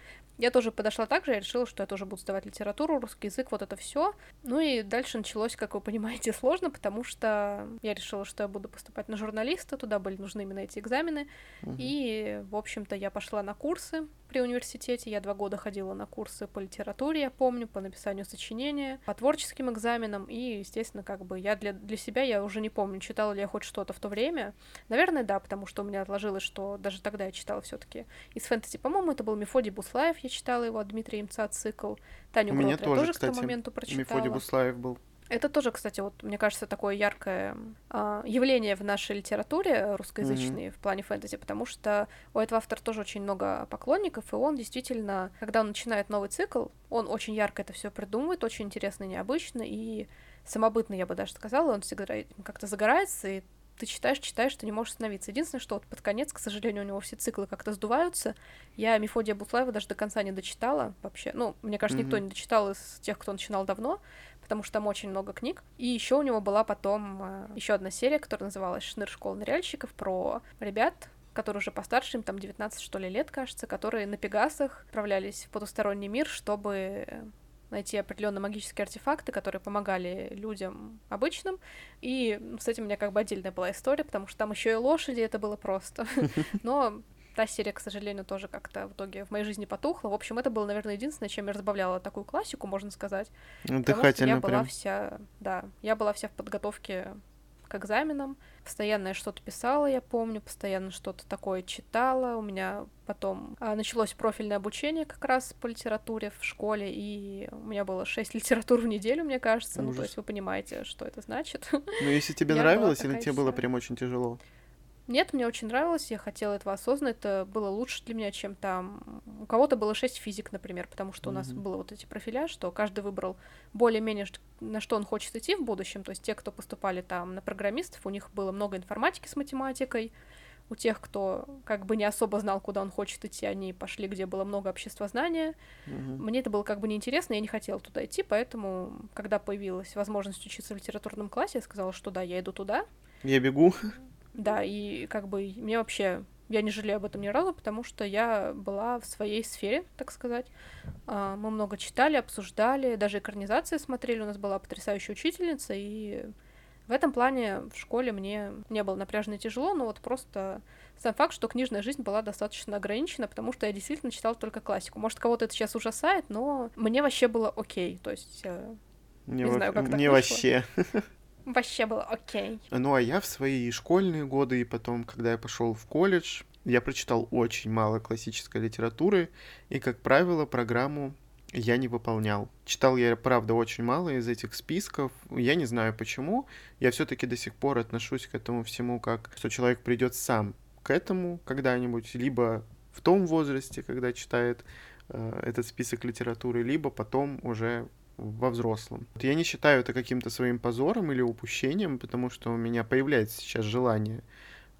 я тоже подошла так же, я решила, что я тоже буду сдавать литературу, русский язык, вот это все. Ну и дальше началось, как вы понимаете, сложно, потому что я решила, что я буду поступать на журналиста, туда были нужны именно эти экзамены. Угу. И, в общем-то, я пошла на курсы при университете. Я два года ходила на курсы по литературе, я помню, по написанию сочинения, по творческим экзаменам. И, естественно, как бы я для, для себя, я уже не помню, читала ли я хоть что-то в то время. Наверное, да, потому что у меня отложилось, что даже тогда я читала все таки из фэнтези. По-моему, это был Мефодий Буслаев, я читала его, Дмитрий Имца цикл. Таню Гротля тоже, тоже кстати, к тому моменту прочитала. Мефодий Буслаев был. Это тоже, кстати, вот мне кажется, такое яркое э, явление в нашей литературе русскоязычной mm-hmm. в плане фэнтези, потому что у этого автора тоже очень много поклонников, и он действительно, когда он начинает новый цикл, он очень ярко это все придумывает, очень интересно, необычно и самобытно, я бы даже сказала, он всегда как-то загорается, и ты читаешь, читаешь, ты не можешь остановиться. Единственное, что вот под конец, к сожалению, у него все циклы как-то сдуваются. Я Мефодия Бутлаева даже до конца не дочитала вообще. Ну, мне кажется, mm-hmm. никто не дочитал из тех, кто начинал давно, потому что там очень много книг. И еще у него была потом э, еще одна серия, которая называлась «Шныр школ ныряльщиков» про ребят, которые уже постарше, им там 19, что ли, лет, кажется, которые на Пегасах отправлялись в потусторонний мир, чтобы найти определенные магические артефакты, которые помогали людям обычным. И с этим у меня как бы отдельная была история, потому что там еще и лошади, это было просто. Но та серия, к сожалению, тоже как-то в итоге в моей жизни потухла. В общем, это было, наверное, единственное, чем я разбавляла такую классику, можно сказать. Дыхательно я была вся, да, я была вся в подготовке к экзаменам, постоянно я что-то писала, я помню, постоянно что-то такое читала. У меня потом а, началось профильное обучение как раз по литературе в школе, и у меня было шесть литератур в неделю, мне кажется. Ужас. Ну, то есть вы понимаете, что это значит. Ну, если тебе нравилось, или тебе было прям очень тяжело? Нет, мне очень нравилось, я хотела этого осознанно, это было лучше для меня, чем там... У кого-то было шесть физик, например, потому что mm-hmm. у нас было вот эти профиля, что каждый выбрал более-менее, на что он хочет идти в будущем, то есть те, кто поступали там на программистов, у них было много информатики с математикой, у тех, кто как бы не особо знал, куда он хочет идти, они пошли, где было много обществознания. Mm-hmm. Мне это было как бы неинтересно, я не хотела туда идти, поэтому, когда появилась возможность учиться в литературном классе, я сказала, что да, я иду туда. Я бегу. Да, и как бы мне вообще я не жалею об этом ни разу, потому что я была в своей сфере, так сказать. А, мы много читали, обсуждали, даже экранизации смотрели. У нас была потрясающая учительница, и в этом плане в школе мне не было напряжно и тяжело, но вот просто сам факт, что книжная жизнь была достаточно ограничена, потому что я действительно читала только классику. Может, кого-то это сейчас ужасает, но мне вообще было окей. То есть, э, не, не знаю, как так Не вообще. Вообще было окей. Ну, а я в свои школьные годы и потом, когда я пошел в колледж, Я прочитал очень мало классической литературы, и, как правило, программу я не выполнял. Читал я, правда, очень мало из этих списков. Я не знаю почему. Я все-таки до сих пор отношусь к этому всему как, что человек придет сам к этому когда-нибудь, либо в том возрасте, когда читает э, этот список литературы, либо потом уже во взрослом. Я не считаю это каким-то своим позором или упущением, потому что у меня появляется сейчас желание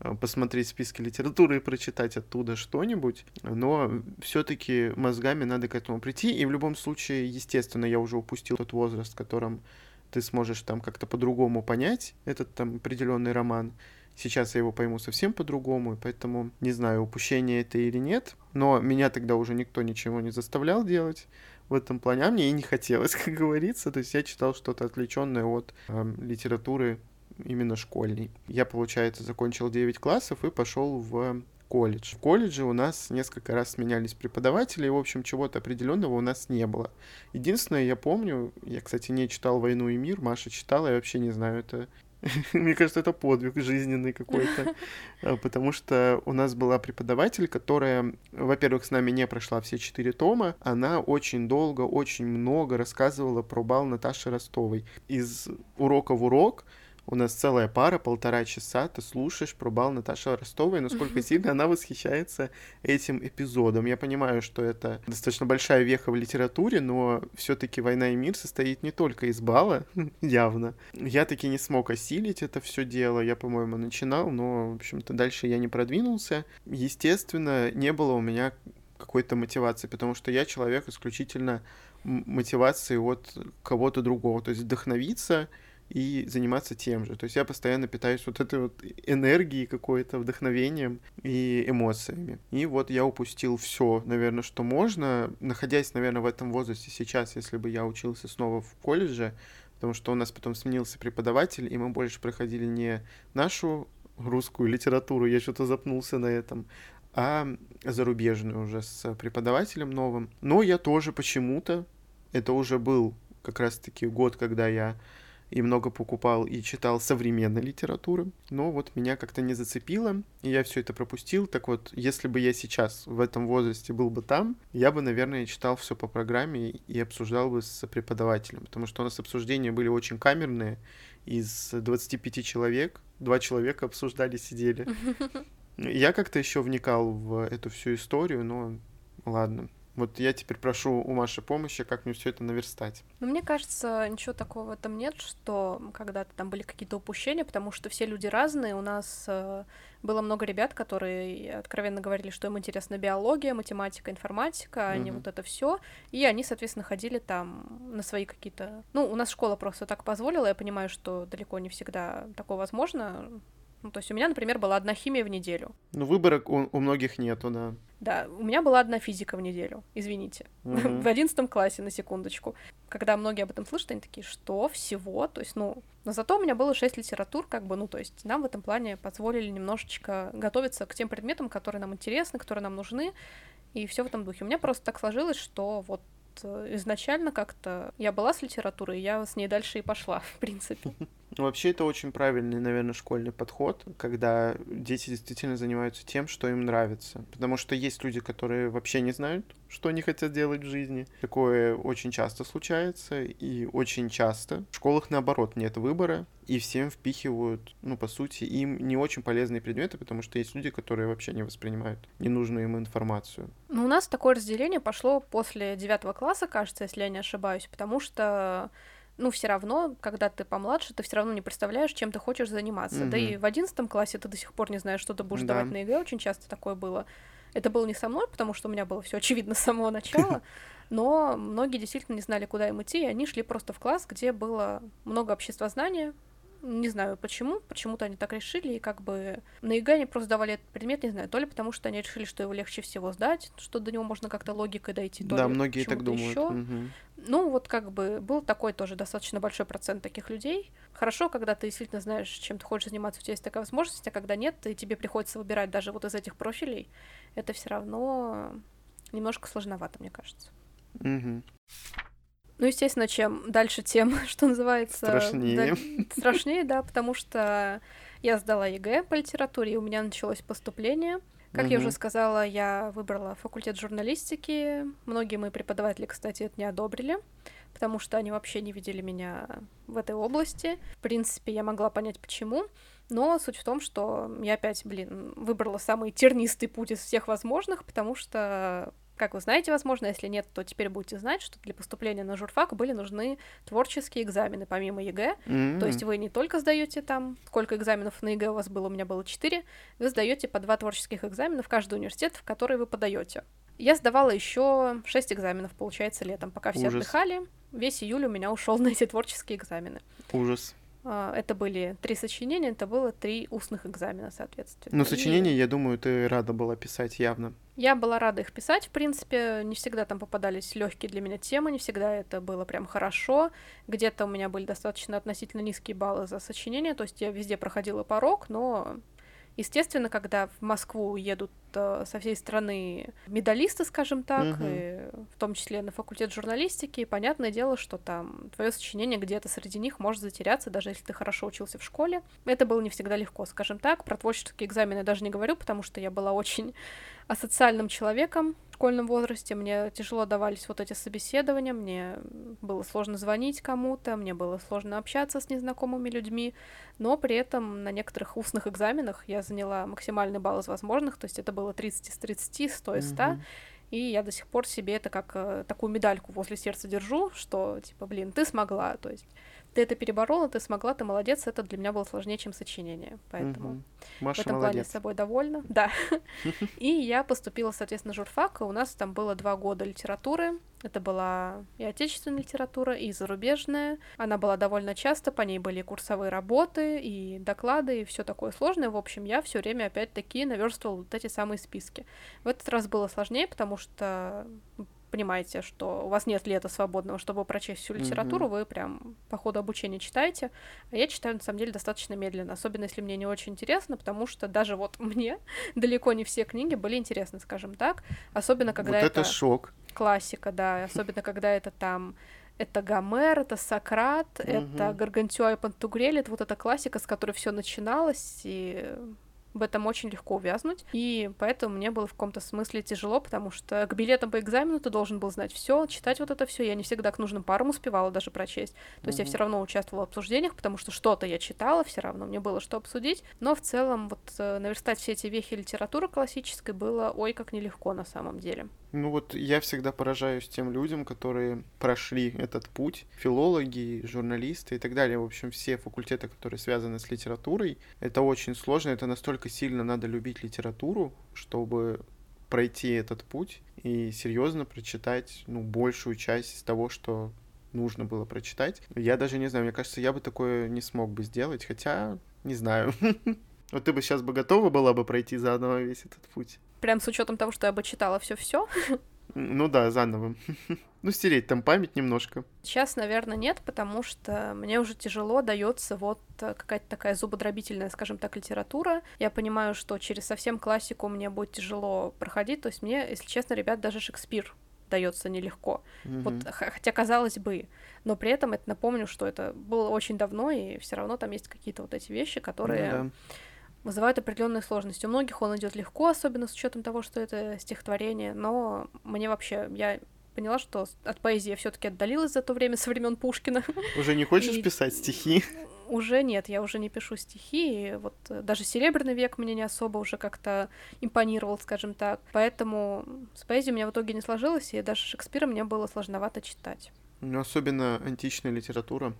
Э, посмотреть списки литературы и прочитать оттуда что-нибудь, но все-таки мозгами надо к этому прийти, и в любом случае, естественно, я уже упустил тот возраст, в котором ты сможешь там как-то по-другому понять этот там определенный роман. Сейчас я его пойму совсем по-другому, и поэтому не знаю, упущение это или нет, но меня тогда уже никто ничего не заставлял делать в этом плане, а мне и не хотелось, как говорится. То есть я читал что-то отвлеченное от э, литературы именно школьный. Я, получается, закончил 9 классов и пошел в колледж. В колледже у нас несколько раз сменялись преподаватели, и, в общем, чего-то определенного у нас не было. Единственное, я помню, я, кстати, не читал «Войну и мир», Маша читала, я вообще не знаю, это мне кажется, это подвиг жизненный какой-то, а, потому что у нас была преподаватель, которая, во-первых, с нами не прошла все четыре тома, она очень долго, очень много рассказывала про бал Наташи Ростовой. Из урока в урок у нас целая пара, полтора часа, ты слушаешь про бал Наташи Ростовой, насколько сильно она восхищается этим эпизодом. Я понимаю, что это достаточно большая веха в литературе, но все таки «Война и мир» состоит не только из бала, явно. Я таки не смог осилить это все дело, я, по-моему, начинал, но, в общем-то, дальше я не продвинулся. Естественно, не было у меня какой-то мотивации, потому что я человек исключительно мотивации от кого-то другого, то есть вдохновиться — и заниматься тем же. То есть я постоянно питаюсь вот этой вот энергией какой-то, вдохновением и эмоциями. И вот я упустил все, наверное, что можно, находясь, наверное, в этом возрасте сейчас, если бы я учился снова в колледже, потому что у нас потом сменился преподаватель, и мы больше проходили не нашу русскую литературу, я что-то запнулся на этом, а зарубежную уже с преподавателем новым. Но я тоже почему-то, это уже был как раз-таки год, когда я и много покупал и читал современной литературы, но вот меня как-то не зацепило, и я все это пропустил. Так вот, если бы я сейчас в этом возрасте был бы там, я бы, наверное, читал все по программе и обсуждал бы с преподавателем, потому что у нас обсуждения были очень камерные, из 25 человек, два человека обсуждали, сидели. Я как-то еще вникал в эту всю историю, но ладно, вот я теперь прошу у Маши помощи, как мне все это наверстать. Ну, мне кажется, ничего такого этом нет, что когда-то там были какие-то упущения, потому что все люди разные. У нас э, было много ребят, которые откровенно говорили, что им интересна биология, математика, информатика, а не вот это все. И они, соответственно, ходили там на свои какие-то. Ну, у нас школа просто так позволила. Я понимаю, что далеко не всегда такое возможно. Ну, то есть у меня, например, была одна химия в неделю. Ну, выбора у, у многих нету, да. Да, у меня была одна физика в неделю, извините. Mm-hmm. в одиннадцатом классе, на секундочку. Когда многие об этом слышат, они такие, что, всего? То есть, ну, но зато у меня было шесть литератур, как бы, ну, то есть нам в этом плане позволили немножечко готовиться к тем предметам, которые нам интересны, которые нам нужны, и все в этом духе. У меня просто так сложилось, что вот э, изначально как-то я была с литературой, я с ней дальше и пошла, в принципе. Вообще, это очень правильный, наверное, школьный подход, когда дети действительно занимаются тем, что им нравится. Потому что есть люди, которые вообще не знают, что они хотят делать в жизни. Такое очень часто случается, и очень часто в школах, наоборот, нет выбора, и всем впихивают, ну, по сути, им не очень полезные предметы, потому что есть люди, которые вообще не воспринимают ненужную им информацию. Ну, у нас такое разделение пошло после девятого класса, кажется, если я не ошибаюсь, потому что ну, все равно, когда ты помладше, ты все равно не представляешь, чем ты хочешь заниматься. Mm-hmm. Да и в одиннадцатом классе ты до сих пор не знаешь, что ты будешь да. давать на ЕГЭ, очень часто такое было. Это было не со мной, потому что у меня было все очевидно с самого начала, но многие действительно не знали, куда им идти, и они шли просто в класс, где было много обществознания, не знаю почему, почему-то они так решили, и как бы на ЕГЭ они просто давали этот предмет, не знаю, то ли потому что они решили, что его легче всего сдать, что до него можно как-то логикой дойти, то да, ли многие так думают. Ещё. Угу. Ну, вот как бы был такой тоже достаточно большой процент таких людей. Хорошо, когда ты действительно знаешь, чем ты хочешь заниматься, у тебя есть такая возможность, а когда нет, и тебе приходится выбирать даже вот из этих профилей, это все равно немножко сложновато, мне кажется. Угу. Ну, естественно, чем дальше, тем, что называется... Страшнее. Да, страшнее, да, потому что я сдала ЕГЭ по литературе, и у меня началось поступление. Как я уже сказала, я выбрала факультет журналистики. Многие мои преподаватели, кстати, это не одобрили, потому что они вообще не видели меня в этой области. В принципе, я могла понять, почему. Но суть в том, что я опять, блин, выбрала самый тернистый путь из всех возможных, потому что как вы знаете, возможно, если нет, то теперь будете знать, что для поступления на журфак были нужны творческие экзамены, помимо ЕГЭ. Mm-hmm. То есть вы не только сдаете там, сколько экзаменов на ЕГЭ у вас было, у меня было 4, вы сдаете по два творческих экзамена в каждый университет, в который вы подаете. Я сдавала еще 6 экзаменов, получается, летом, пока все Ужас. отдыхали. Весь июль у меня ушел на эти творческие экзамены. Ужас. А, это были три сочинения, это было три устных экзамена, соответственно. Но сочинения, и... я думаю, ты рада была писать явно. Я была рада их писать, в принципе, не всегда там попадались легкие для меня темы, не всегда это было прям хорошо. Где-то у меня были достаточно относительно низкие баллы за сочинение, то есть я везде проходила порог, но Естественно, когда в Москву едут со всей страны медалисты, скажем так, угу. и в том числе на факультет журналистики, понятное дело, что там твое сочинение где-то среди них может затеряться, даже если ты хорошо учился в школе. Это было не всегда легко, скажем так. Про творческие экзамены я даже не говорю, потому что я была очень асоциальным человеком в школьном возрасте. Мне тяжело давались вот эти собеседования, мне было сложно звонить кому-то, мне было сложно общаться с незнакомыми людьми, но при этом на некоторых устных экзаменах я заняла максимальный балл из возможных, то есть это было 30 из 30, 100 из 100, mm-hmm. И я до сих пор себе это как э, такую медальку возле сердца держу, что, типа, блин, ты смогла. То есть ты это переборола, ты смогла, ты молодец, это для меня было сложнее, чем сочинение. Поэтому угу. Маша в этом молодец. плане с собой довольна. Да. И я поступила, соответственно, журфак. У нас там было два года литературы. Это была и отечественная литература, и зарубежная. Она была довольно часто, по ней были курсовые работы, и доклады, и все такое сложное. В общем, я все время опять-таки наверстывала вот эти самые списки. В этот раз было сложнее, потому что понимаете, что у вас нет лета свободного, чтобы прочесть всю литературу, mm-hmm. вы прям по ходу обучения читаете. А я читаю, на самом деле, достаточно медленно, особенно если мне не очень интересно, потому что даже вот мне далеко не все книги были интересны, скажем так. Особенно, когда вот это... это шок. Классика, да. Особенно, когда это там это Гомер, это Сократ, mm-hmm. это Гаргантюа и Пантугрель, это вот эта классика, с которой все начиналось, и в этом очень легко увязнуть, и поэтому мне было в каком-то смысле тяжело, потому что к билетам по экзамену ты должен был знать все, читать вот это все. Я не всегда к нужным парам успевала даже прочесть. То есть я все равно участвовала в обсуждениях, потому что что-то я читала, все равно мне было что обсудить. Но в целом вот э, наверстать все эти вехи литературы классической было ой как нелегко на самом деле. Ну вот я всегда поражаюсь тем людям, которые прошли этот путь, филологи, журналисты и так далее. В общем, все факультеты, которые связаны с литературой, это очень сложно, это настолько сильно надо любить литературу, чтобы пройти этот путь и серьезно прочитать ну, большую часть из того, что нужно было прочитать. Я даже не знаю, мне кажется, я бы такое не смог бы сделать, хотя не знаю. Вот ты бы сейчас бы готова была бы пройти заново весь этот путь? Прям с учетом того, что я бы читала все-все. Ну да, заново. Ну, стереть там память немножко. Сейчас, наверное, нет, потому что мне уже тяжело дается вот э, какая-то такая зубодробительная, скажем так, литература. Я понимаю, что через совсем классику мне будет тяжело проходить. То есть мне, если честно, ребят, даже Шекспир дается нелегко. Mm-hmm. Вот, хотя казалось бы, но при этом это напомню, что это было очень давно, и все равно там есть какие-то вот эти вещи, которые mm-hmm вызывает определенные сложности. У многих он идет легко, особенно с учетом того, что это стихотворение, но мне вообще, я поняла, что от поэзии я все-таки отдалилась за то время со времен Пушкина. Уже не хочешь и... писать стихи? Уже нет, я уже не пишу стихи, и вот даже Серебряный век мне не особо уже как-то импонировал, скажем так. Поэтому с поэзией у меня в итоге не сложилось, и даже Шекспира мне было сложновато читать. Ну, особенно античная литература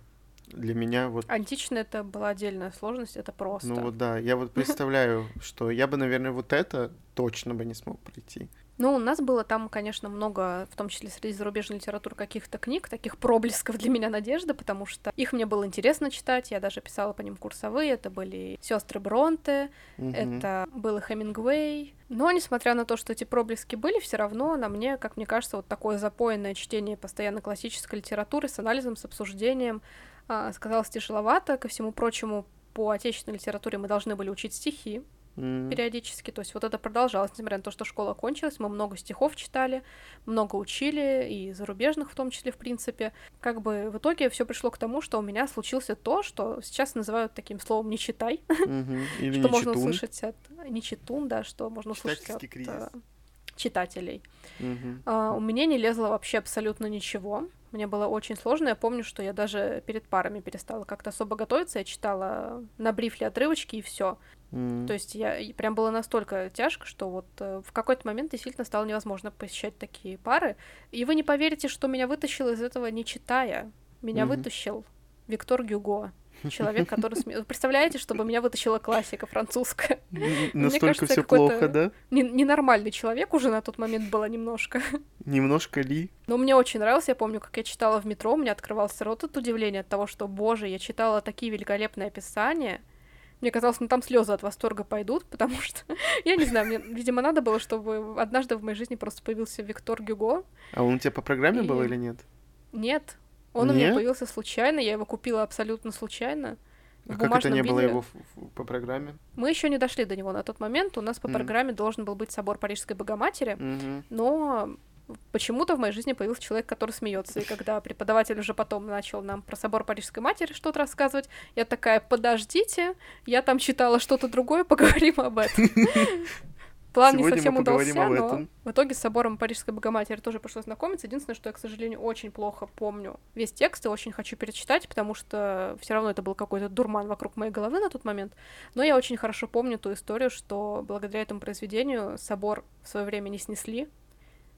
для меня вот... Античная это была отдельная сложность, это просто. Ну вот да, я вот представляю, что я бы, наверное, вот это точно бы не смог пройти. Ну, у нас было там, конечно, много, в том числе среди зарубежной литературы, каких-то книг, таких проблесков для меня надежды, потому что их мне было интересно читать, я даже писала по ним курсовые, это были сестры Бронте, угу. это был и Хемингуэй. Но, несмотря на то, что эти проблески были, все равно на мне, как мне кажется, вот такое запоенное чтение постоянно классической литературы с анализом, с обсуждением, сказалось тяжеловато. Ко всему прочему, по отечественной литературе мы должны были учить стихи. М. периодически. То есть вот это продолжалось, несмотря на то, что школа кончилась, мы много стихов читали, много учили, и зарубежных в том числе, в принципе. Как бы в итоге все пришло к тому, что у меня случился то, что сейчас называют таким словом «не читай». Или что можно услышать от... Не читун, да, что можно услышать от Читательский кризис. Читателей. Мгм. А, у меня не лезло вообще абсолютно ничего. Мне было очень сложно. Я помню, что я даже перед парами перестала как-то особо готовиться. Я читала на брифле отрывочки и все. М. То есть я прям было настолько тяжко, что вот э, в какой-то момент действительно стало невозможно посещать такие пары. И вы не поверите, что меня вытащил из этого не читая. Меня Мгм. вытащил Виктор Гюго. Человек, который... сме- Вы представляете, чтобы меня вытащила классика французская? Настолько все плохо, да? Не- Ненормальный человек уже на тот момент была немножко. Немножко ли? Но мне очень нравилось, я помню, как я читала в метро, у меня открывался рот от удивления от того, что, боже, я читала такие великолепные описания. Мне казалось, ну там слезы от восторга пойдут, потому что, я не знаю, мне, видимо, надо было, чтобы однажды в моей жизни просто появился Виктор Гюго. А он у тебя по программе был И- или нет? Нет, он у меня Нет? появился случайно, я его купила абсолютно случайно. А как это не было виде. его по программе? Мы еще не дошли до него на тот момент. У нас по Мгм. программе должен был быть собор Парижской Богоматери. Мгм. Но почему-то в моей жизни появился человек, который смеется. И когда преподаватель уже потом начал нам про собор Парижской матери что-то рассказывать, я такая, подождите, я там читала что-то другое, поговорим об этом. План не Сегодня мы совсем поговорим удался, об но этом. в итоге с собором Парижской Богоматери тоже пришлось знакомиться. Единственное, что я, к сожалению, очень плохо помню весь текст и очень хочу перечитать, потому что все равно это был какой-то дурман вокруг моей головы на тот момент. Но я очень хорошо помню ту историю, что благодаря этому произведению собор в свое время не снесли,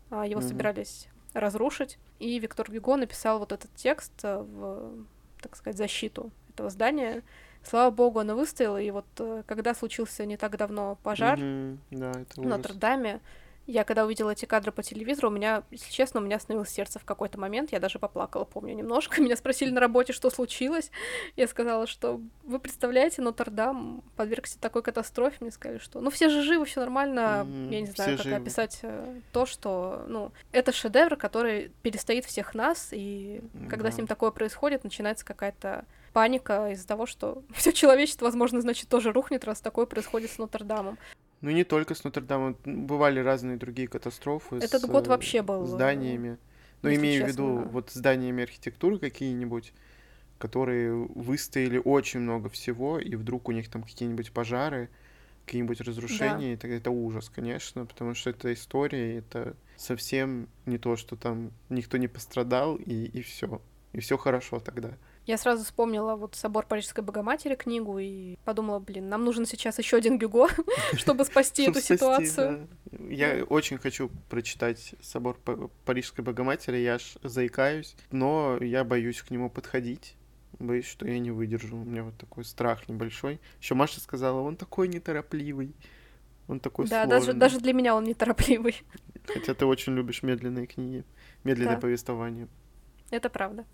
а его Мгм. собирались разрушить. И Виктор Гюго написал вот этот текст э, в, так сказать, защиту этого здания. Слава богу, оно выстояло, и вот э, когда случился не так давно пожар Мгм. Да, в. Нотр-Даме, я когда увидела эти кадры по телевизору, у меня, если честно, у меня остановилось сердце в какой-то момент, я даже поплакала, помню, немножко. Меня спросили на работе, что случилось. Я сказала, что вы представляете, Нотр-Дам подвергся такой катастрофе. Мне сказали, что ну все же живы, все нормально. Мгм, Я не знаю, как живы. описать э, то, что, ну, это шедевр, который перестоит всех нас, и когда с ним такое происходит, начинается какая-то паника из-за того, что все человечество, возможно, значит, тоже рухнет, раз такое происходит с Нотр-Дамом. Ну, не только с Нотр-Дамом. Бывали разные другие катастрофы Этот с год э, вообще был, э, зданиями. Но если имею в виду да. вот зданиями архитектуры какие-нибудь, которые выстояли очень много всего, и вдруг у них там какие-нибудь пожары, какие-нибудь разрушения, и тогда это ужас, конечно, потому что это история, это совсем не то, что там никто не пострадал, и, и все. И все хорошо тогда. Я сразу вспомнила вот собор Парижской Богоматери книгу и подумала, блин, нам нужен сейчас еще один Гюго, чтобы спасти эту ситуацию. Я очень хочу прочитать собор Парижской Богоматери, я аж заикаюсь, но я боюсь к нему подходить. Боюсь, что я не выдержу. У меня вот такой страх небольшой. Еще Маша сказала, он такой неторопливый. Он такой Да, даже, сложный. даже для меня он неторопливый. Хотя ты очень любишь медленные книги, медленное Да. повествование. Это правда.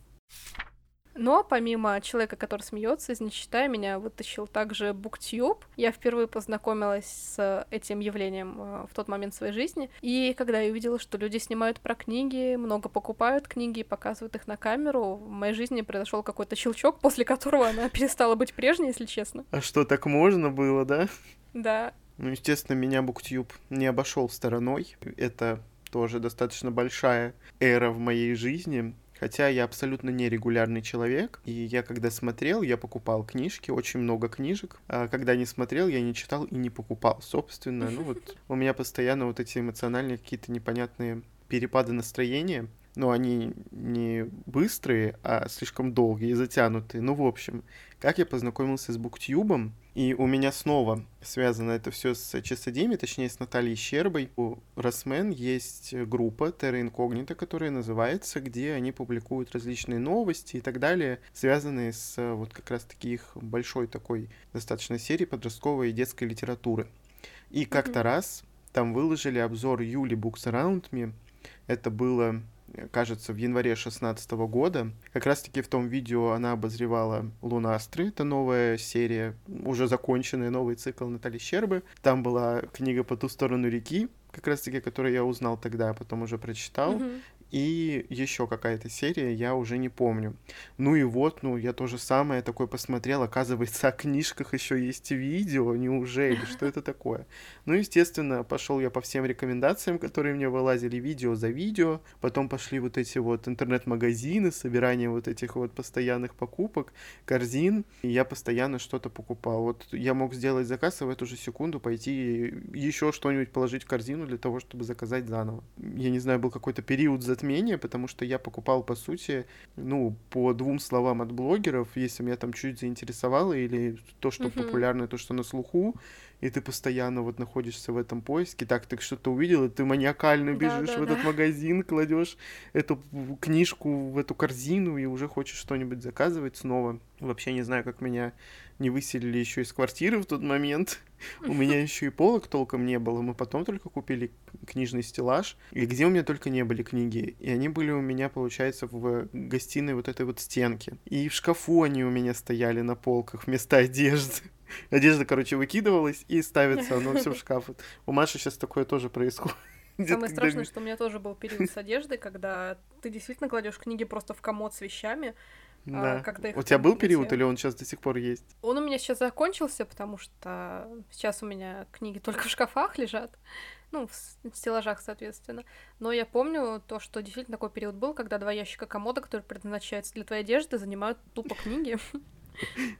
Но помимо человека, который смеется из нечитай, меня вытащил также Буктюб. Я впервые познакомилась с этим явлением э, в тот момент своей жизни. И когда я увидела, что люди снимают про книги, много покупают книги и показывают их на камеру, в моей жизни произошел какой-то щелчок, после которого она перестала быть прежней, если честно. А что, так можно было, да? Да, Ну, естественно, меня Буктюб не обошел стороной. Это тоже достаточно большая эра в моей жизни. Хотя я абсолютно нерегулярный человек, и я когда смотрел, я покупал книжки, очень много книжек. А когда не смотрел, я не читал и не покупал, собственно. Ну вот у меня постоянно вот эти эмоциональные какие-то непонятные перепады настроения. Но они не быстрые, а слишком долгие и затянутые. Ну, в общем, как я познакомился с Буктюбом, и у меня снова связано это все с Часодеми, точнее с Натальей Щербой. У Росмен есть группа Terra Incognita, которая называется, где они публикуют различные новости и так далее, связанные с вот как раз-таки их большой такой достаточно серии подростковой и детской литературы. И как-то Мгм. раз там выложили обзор Юли Books Around Me. Это было кажется, в январе 2016 года. Как раз-таки в том видео она обозревала «Лунастры». Это новая серия, уже законченный новый цикл Натальи Щербы. Там была книга «По ту сторону реки», как раз-таки, которую я узнал тогда, а потом уже прочитал. Мгм. И еще какая-то серия, я уже не помню. Ну и вот, ну, я тоже самое такое посмотрел, оказывается, о книжках еще есть видео, неужели, что это такое? Ну, естественно, пошел я по всем рекомендациям, которые мне вылазили видео за видео, потом пошли вот эти вот интернет-магазины, собирание вот этих вот постоянных покупок, корзин, и я постоянно что-то покупал. Вот я мог сделать заказ, и в эту же секунду пойти еще что-нибудь положить в корзину для того, чтобы заказать заново. Я не знаю, был какой-то период затмения, потому что я покупал, по сути, ну, по двум словам от блогеров, если меня там чуть заинтересовало, или то, что uh-huh. популярно, то, что на слуху, и ты постоянно вот находишься в этом поиске, так ты что-то увидел, и ты маниакально бежишь да, да, в этот да. магазин, кладешь эту книжку в эту корзину и уже хочешь что-нибудь заказывать снова. Вообще не знаю, как меня не выселили еще из квартиры в тот момент. У меня еще и полок толком не было. Мы потом только купили книжный стеллаж. И где у меня только не были книги. И они были у меня, получается, в гостиной вот этой вот стенки. И в шкафу они у меня стояли на полках вместо одежды. Одежда, короче, выкидывалась и ставится оно все в шкаф. У Маши сейчас такое тоже происходит. Самое страшное, что у меня тоже был период с одеждой, когда ты действительно кладешь книги просто в комод с вещами, а, да. Когда их у тебя был период или он сейчас до сих пор есть? Он у меня сейчас закончился, потому что сейчас у меня книги только в шкафах лежат, ну, в стеллажах, соответственно. Но я помню то, что действительно такой период был, когда два ящика комода, которые предназначаются для твоей одежды, занимают тупо книги.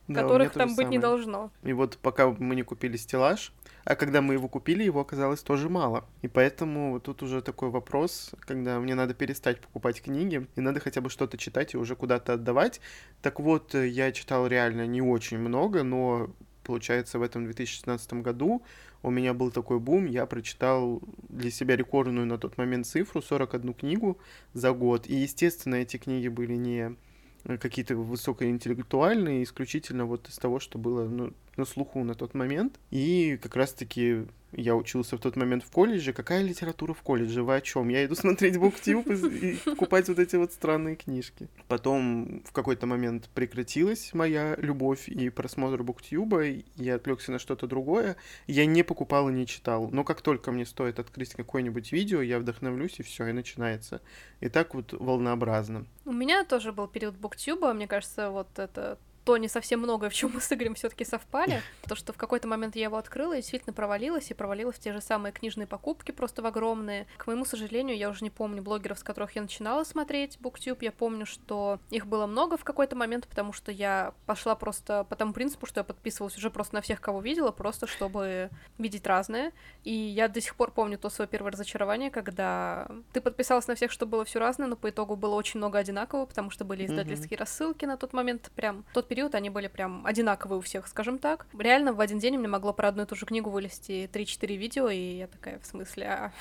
которых там быть не должно. И вот пока мы не купили стеллаж, а когда мы его купили, его оказалось тоже мало. И поэтому тут уже такой вопрос, когда мне надо перестать покупать книги, и надо хотя бы что-то читать и уже куда-то отдавать. Так вот, я читал реально не очень много, но получается, в этом 2016 году у меня был такой бум, я прочитал для себя рекордную на тот момент цифру, 41 книгу за год. И, естественно, эти книги были не Э, какие-то высокоинтеллектуальные, исключительно вот из того, что было ну, на слуху на тот момент. И как раз-таки я учился в тот момент в колледже. Какая литература в колледже? Вы о чем? Я иду смотреть буктюб и, и покупать вот эти вот странные книжки. Потом в какой-то момент прекратилась моя любовь и просмотр буктюба. Я отвлекся на что-то другое. Я не покупал и не читал. Но как только мне стоит открыть какое-нибудь видео, я вдохновлюсь, и все, и начинается. И так вот волнообразно. У меня тоже был период буктюба. Мне кажется, вот это то не совсем многое, в чем мы с Игорем все-таки совпали. То, что в какой-то момент я его открыла и действительно провалилась, и провалилась в те же самые книжные покупки, просто в огромные. К моему сожалению, я уже не помню блогеров, с которых я начинала смотреть BookTube. Я помню, что их было много в какой-то момент, потому что я пошла просто по тому принципу, что я подписывалась уже просто на всех, кого видела, просто чтобы видеть разное. И я до сих пор помню то свое первое разочарование, когда ты подписалась на всех, что было все разное, но по итогу было очень много одинакового, потому что были издательские mm-hmm. рассылки на тот момент. Прям тот период период они были прям одинаковые у всех, скажем так. Реально в один день у меня могло про одну и ту же книгу вылезти 3-4 видео, и я такая, в смысле, а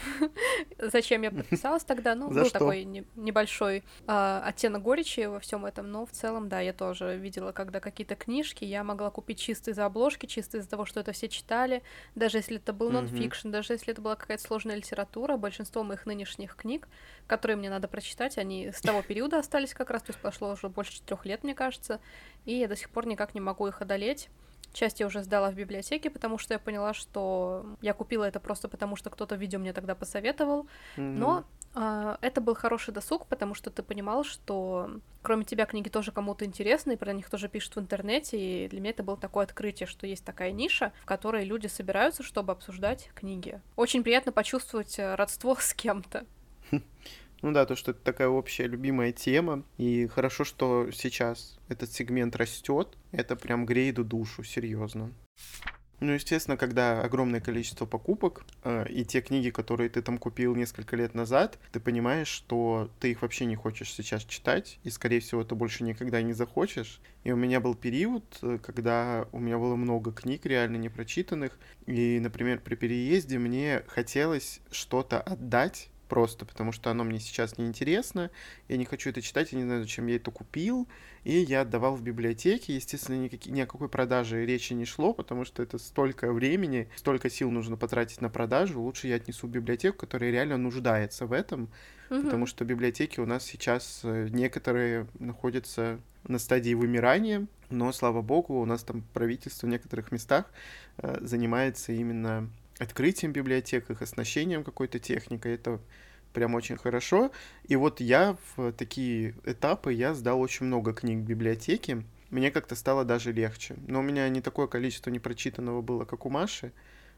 зачем я подписалась тогда? Ну, был такой небольшой а, оттенок горечи во всем этом, но в целом, да, я тоже видела, когда какие-то книжки я могла купить чисто из-за обложки, чисто из-за того, что это все читали, даже если это был нон-фикшн, даже если это была какая-то сложная литература, большинство моих нынешних книг, которые мне надо прочитать, они с того периода остались как раз, то есть прошло уже больше четырех лет, мне кажется, и я до сих пор никак не могу их одолеть. Часть я уже сдала в библиотеке, потому что я поняла, что я купила это просто потому, что кто-то видео мне тогда посоветовал. Mm-hmm. Но э, это был хороший досуг, потому что ты понимал, что кроме тебя книги тоже кому-то интересны, и про них тоже пишут в интернете, и для меня это было такое открытие, что есть такая ниша, в которой люди собираются, чтобы обсуждать книги. Очень приятно почувствовать э, родство с кем-то. Ну да, то, что это такая общая любимая тема. И хорошо, что сейчас этот сегмент растет. Это прям греет душу, серьезно. Ну, естественно, когда огромное количество покупок, э, и те книги, которые ты там купил несколько лет назад, ты понимаешь, что ты их вообще не хочешь сейчас читать, и, скорее всего, ты больше никогда не захочешь. И у меня был период, э, когда у меня было много книг реально непрочитанных, и, например, при переезде мне хотелось что-то отдать, просто потому что оно мне сейчас не интересно, я не хочу это читать, я не знаю, зачем я это купил, и я отдавал в библиотеке, естественно, никакие, ни о какой продаже речи не шло, потому что это столько времени, столько сил нужно потратить на продажу, лучше я отнесу в библиотеку, которая реально нуждается в этом, угу. потому что библиотеки у нас сейчас э, некоторые находятся на стадии вымирания, но, слава богу, у нас там правительство в некоторых местах э, занимается именно открытием библиотек, их оснащением какой-то техникой. Это прям очень хорошо. И вот я в такие этапы, я сдал очень много книг в библиотеке, мне как-то стало даже легче. Но у меня не такое количество непрочитанного было, как у Маши,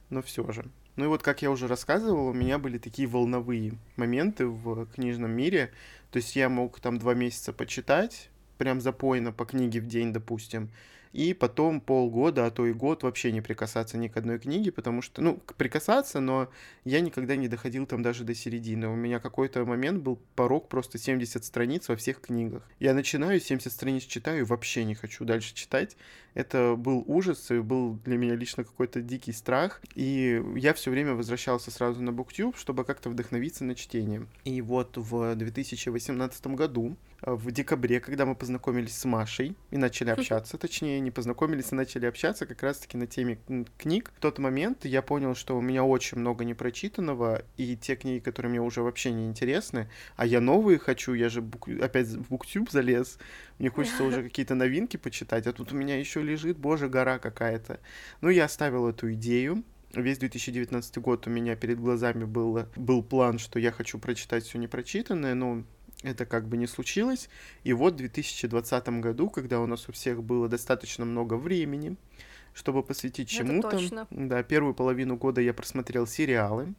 но все же. Ну и вот, как я уже рассказывал, у меня были такие волновые моменты в книжном мире. То есть я мог там два месяца почитать, прям запойно по книге в день, допустим, и потом полгода, а то и год вообще не прикасаться ни к одной книге, потому что, ну, прикасаться, но я никогда не доходил там даже до середины. У меня какой-то момент был порог просто 70 страниц во всех книгах. Я начинаю, 70 страниц читаю вообще не хочу дальше читать. Это был ужас, и был для меня лично какой-то дикий страх. И я все время возвращался сразу на BookTube, чтобы как-то вдохновиться на чтение. И вот в 2018 году в декабре, когда мы познакомились с Машей и начали общаться, точнее, не познакомились, а начали общаться как раз-таки на теме книг. В тот момент я понял, что у меня очень много непрочитанного, и те книги, которые мне уже вообще не интересны, а я новые хочу, я же бук... опять в Буктюб залез, мне хочется уже какие-то новинки почитать, а тут у меня еще лежит, боже, гора какая-то. Ну, я оставил эту идею, весь 2019 год у меня перед глазами был, был план, что я хочу прочитать все непрочитанное, но это как бы не случилось. И вот в 2020 году, когда у нас у всех было достаточно много времени, чтобы посвятить чему-то. Да, первую половину года я просмотрел сериалы,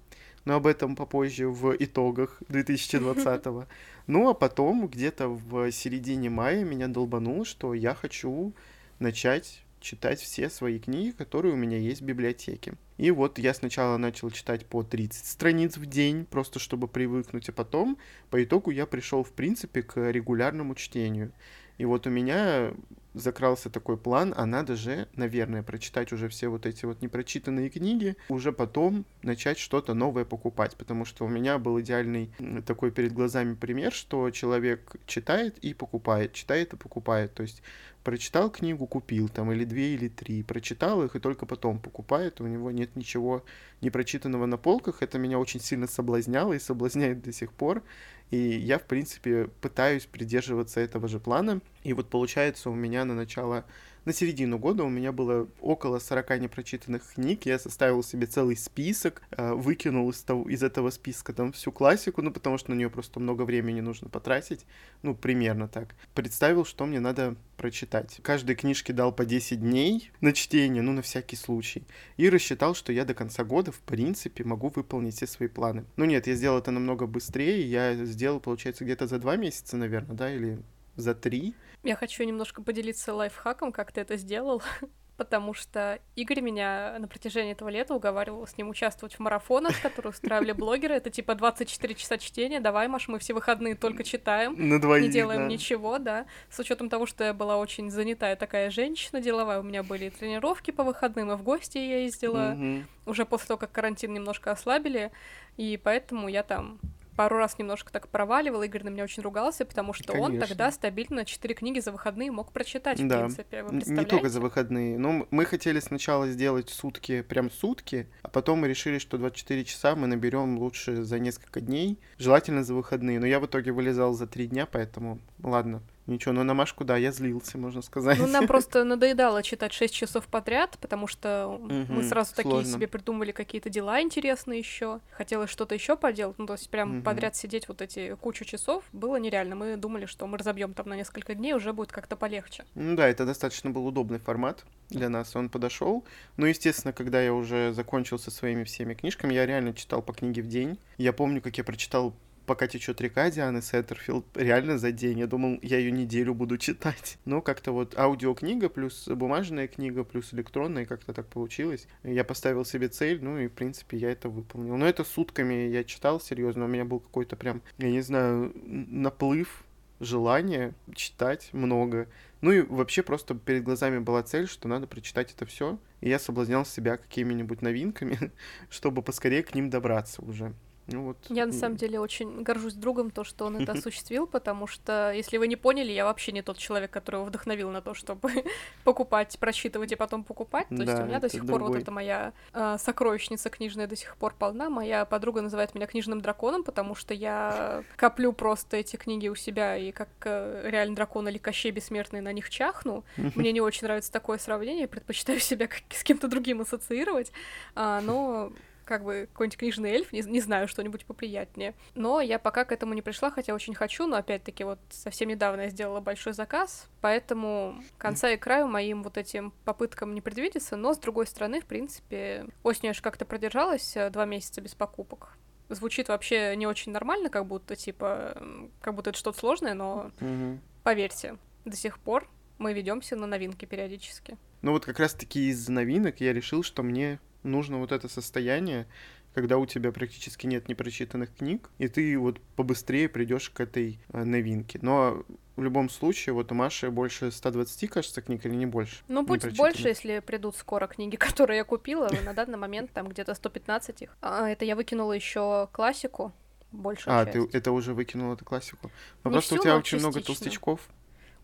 но об этом попозже в итогах 2020-го. Ну, а потом, где-то в середине мая меня долбануло, что я хочу начать читать все свои книги, которые у меня есть в библиотеке. И вот я сначала начал читать по 30 страниц в день, просто чтобы привыкнуть, а потом по итогу я пришел, в принципе, к регулярному чтению. И вот у меня закрался такой план, а надо же, наверное, прочитать уже все вот эти вот непрочитанные книги, уже потом начать что-то новое покупать, потому что у меня был идеальный такой перед глазами пример, что человек читает и покупает, читает и покупает, то есть прочитал книгу, купил там или две, или три, прочитал их и только потом покупает, у него нет ничего непрочитанного на полках, это меня очень сильно соблазняло и соблазняет до сих пор, и я, в принципе, пытаюсь придерживаться этого же плана, и вот получается у меня на начало на середину года у меня было около 40 непрочитанных книг, я составил себе целый список, э, выкинул из, того, из этого списка там всю классику, ну, потому что на нее просто много времени нужно потратить, ну, примерно так. Представил, что мне надо прочитать. Каждой книжке дал по 10 дней на чтение, ну, на всякий случай. И рассчитал, что я до конца года, в принципе, могу выполнить все свои планы. Ну, нет, я сделал это намного быстрее, я сделал, получается, где-то за два месяца, наверное, да, или за три. Я хочу немножко поделиться лайфхаком, как ты это сделал, потому что Игорь меня на протяжении этого лета уговаривал с ним участвовать в марафонах, которые устраивали блогеры. Это типа 24 часа чтения. Давай, Маш, мы все выходные только читаем. На двоих, Не делаем да. ничего, да. С учетом того, что я была очень занятая такая женщина деловая, у меня были тренировки по выходным, и в гости я ездила. Угу. Уже после того, как карантин немножко ослабили. И поэтому я там пару раз немножко так проваливал, Игорь на меня очень ругался, потому что Конечно. он тогда стабильно четыре книги за выходные мог прочитать, в Да. принципе. Вы Не только за выходные. Ну, мы хотели сначала сделать сутки, прям сутки, а потом мы решили, что 24 часа мы наберем лучше за несколько дней, желательно за выходные. Но я в итоге вылезал за три дня, поэтому ладно. Ничего, но на Машку, да, я злился, можно сказать. Ну, нам просто надоедало читать 6 часов подряд, потому что мы Мгм, сразу такие сложно. себе придумали какие-то дела интересные еще. Хотелось что-то еще поделать. Ну, то есть прям Мгм. подряд сидеть вот эти кучу часов было нереально. Мы думали, что мы разобьем там на несколько дней, уже будет как-то полегче. Ну да, это достаточно был удобный формат для нас, он подошел. Ну, естественно, когда я уже закончил со своими всеми книжками, я реально читал по книге в день. Я помню, как я прочитал «Пока течет река» Дианы Сеттерфилд реально за день. Я думал, я ее неделю буду читать. Но как-то вот аудиокнига плюс бумажная книга плюс электронная, как-то так получилось. Я поставил себе цель, ну и, в принципе, я это выполнил. Но это сутками я читал, серьезно. У меня был какой-то прям, я не знаю, наплыв желания читать много. Ну и вообще просто перед глазами была цель, что надо прочитать это все. И я соблазнял себя какими-нибудь новинками, чтобы поскорее к ним добраться уже. Ну вот. Я на самом деле очень горжусь другом, то, что он это осуществил, потому что, если вы не поняли, я вообще не тот человек, который его вдохновил на то, чтобы покупать, прочитывать и потом покупать. То есть Да, у меня до сих пор вот другой. эта моя э, сокровищница книжная до сих пор полна. Моя подруга называет меня книжным драконом, потому что я коплю просто эти книги у себя и как э, реально дракон или Кощей Бессмертный на них чахну. Мне не очень нравится такое сравнение, я предпочитаю себя как- с кем-то другим ассоциировать, А, но как бы какой-нибудь книжный эльф, не, не знаю, что-нибудь поприятнее. Но я пока к этому не пришла, хотя очень хочу, но опять-таки вот совсем недавно я сделала большой заказ, поэтому конца и краю моим вот этим попыткам не предвидится, но с другой стороны, в принципе, осенью я же как-то продержалась э, два месяца без покупок. Звучит вообще не очень нормально, как будто, типа, как будто это что-то сложное, но Мгм. поверьте, до сих пор мы ведемся на новинки периодически. Ну вот как раз-таки из новинок я решил, что мне нужно вот это состояние, когда у тебя практически нет непрочитанных книг, и ты вот побыстрее придешь к этой э, новинке. Но в любом случае, вот у Маши больше 120, кажется, книг или не больше? Ну, будет больше, если придут скоро книги, которые я купила. На данный момент там где-то 115 их. А, это я выкинула еще классику. Большая А, часть. ты это уже выкинула эту классику. Но Не просто у тебя очень много частично. толстячков.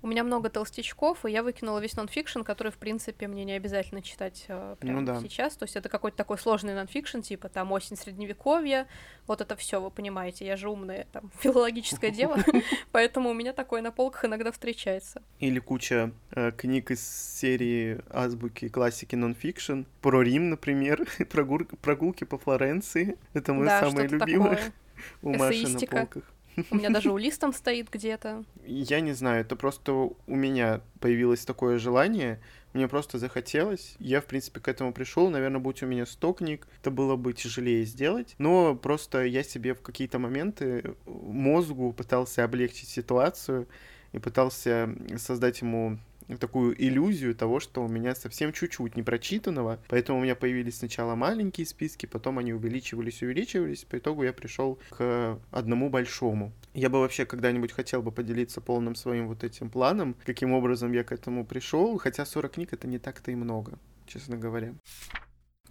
У меня много толстячков, и я выкинула весь нонфикшн, который, в принципе, мне не обязательно читать э, прямо Ну да. сейчас. То есть это какой-то такой сложный нонфикшн, типа там осень средневековья, вот это все, вы понимаете, я же умная, там, филологическое дело, поэтому у меня такое на полках иногда встречается. Или куча э, книг из серии азбуки классики нонфикшн. Про Рим, например. Прогулки по Флоренции. Это мое самое любимое у Маши на полках. У меня даже у листом стоит где-то. Я не знаю, это просто у меня появилось такое желание, мне просто захотелось. Я, в принципе, к этому пришел. Наверное, будь у меня 100 книг, это было бы тяжелее сделать. Но просто я себе в какие-то моменты мозгу пытался облегчить ситуацию и пытался создать ему такую иллюзию того, что у меня совсем чуть-чуть непрочитанного, поэтому у меня появились сначала маленькие списки, потом они увеличивались, увеличивались, по итогу я пришел к одному большому. Я бы вообще когда-нибудь хотел бы поделиться полным своим вот этим планом, каким образом я к этому пришел, хотя 40 книг это не так-то и много, честно говоря.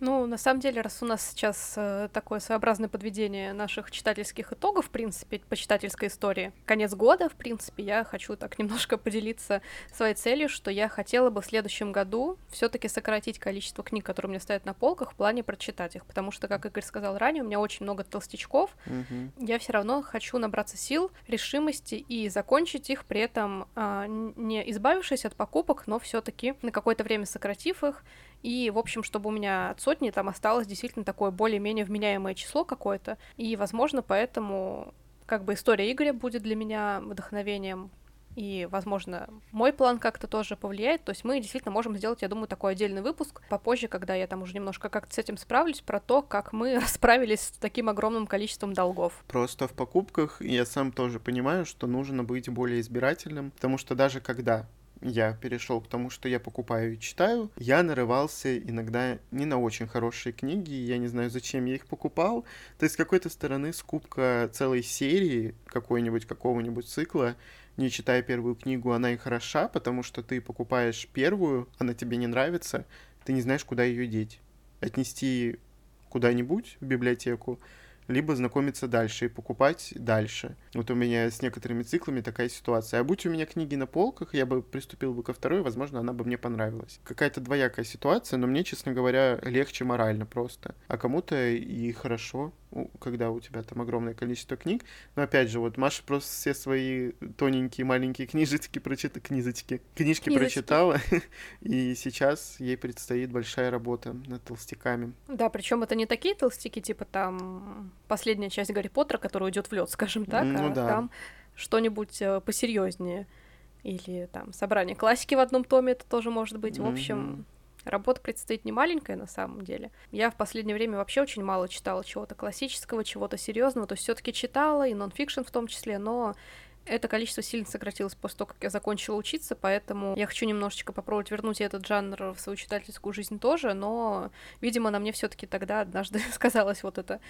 Ну, на самом деле, раз у нас сейчас э, такое своеобразное подведение наших читательских итогов, в принципе, по читательской истории, конец года, в принципе, я хочу так немножко поделиться своей целью, что я хотела бы в следующем году все таки сократить количество книг, которые у меня стоят на полках, в плане прочитать их, потому что, как Игорь сказал ранее, у меня очень много толстячков, Мгм. я все равно хочу набраться сил, решимости и закончить их, при этом н- не избавившись от покупок, но все-таки на какое-то время сократив их. И, в общем, чтобы у меня от сотни там осталось действительно такое более-менее вменяемое число какое-то. И, возможно, поэтому как бы история Игоря будет для меня вдохновением. И, возможно, мой план как-то тоже повлияет. То есть мы действительно можем сделать, я думаю, такой отдельный выпуск попозже, когда я там уже немножко как-то с этим справлюсь, про то, как мы расправились с таким огромным количеством долгов. Просто в покупках я сам тоже понимаю, что нужно быть более избирательным, потому что даже когда я перешел к тому, что я покупаю и читаю, я нарывался иногда не на очень хорошие книги, я не знаю, зачем я их покупал. То есть, с какой-то стороны, скупка целой серии какой-нибудь, какого-нибудь цикла, не читая первую книгу, она и хороша, потому что ты покупаешь первую, она тебе не нравится, ты не знаешь, куда ее деть. Отнести куда-нибудь в библиотеку, либо знакомиться дальше и покупать дальше. Вот у меня с некоторыми циклами такая ситуация. А будь у меня книги на полках, я бы приступил бы ко второй, возможно, она бы мне понравилась. Какая-то двоякая ситуация, но мне, честно говоря, легче морально просто. А кому-то и хорошо, когда у тебя там огромное количество книг. Но опять же, вот Маша просто все свои тоненькие маленькие книжечки прочитала, книжечки, книжки Книжечки. прочитала, и сейчас ей предстоит большая работа над толстяками. Да, причем это не такие толстяки, типа там последняя часть Гарри Поттера, которая уйдет в лед, скажем так, Ну а да. там что-нибудь э, посерьезнее. Или там собрание классики в одном томе, это тоже может быть. В общем. Работа предстоит не маленькая на самом деле. Я в последнее время вообще очень мало читала чего-то классического, чего-то серьезного. То есть все-таки читала, и нонфикшн в том числе, но это количество сильно сократилось после того, как я закончила учиться, поэтому я хочу немножечко попробовать вернуть этот жанр в свою читательскую жизнь тоже, но, видимо, на мне все таки тогда однажды сказалось вот это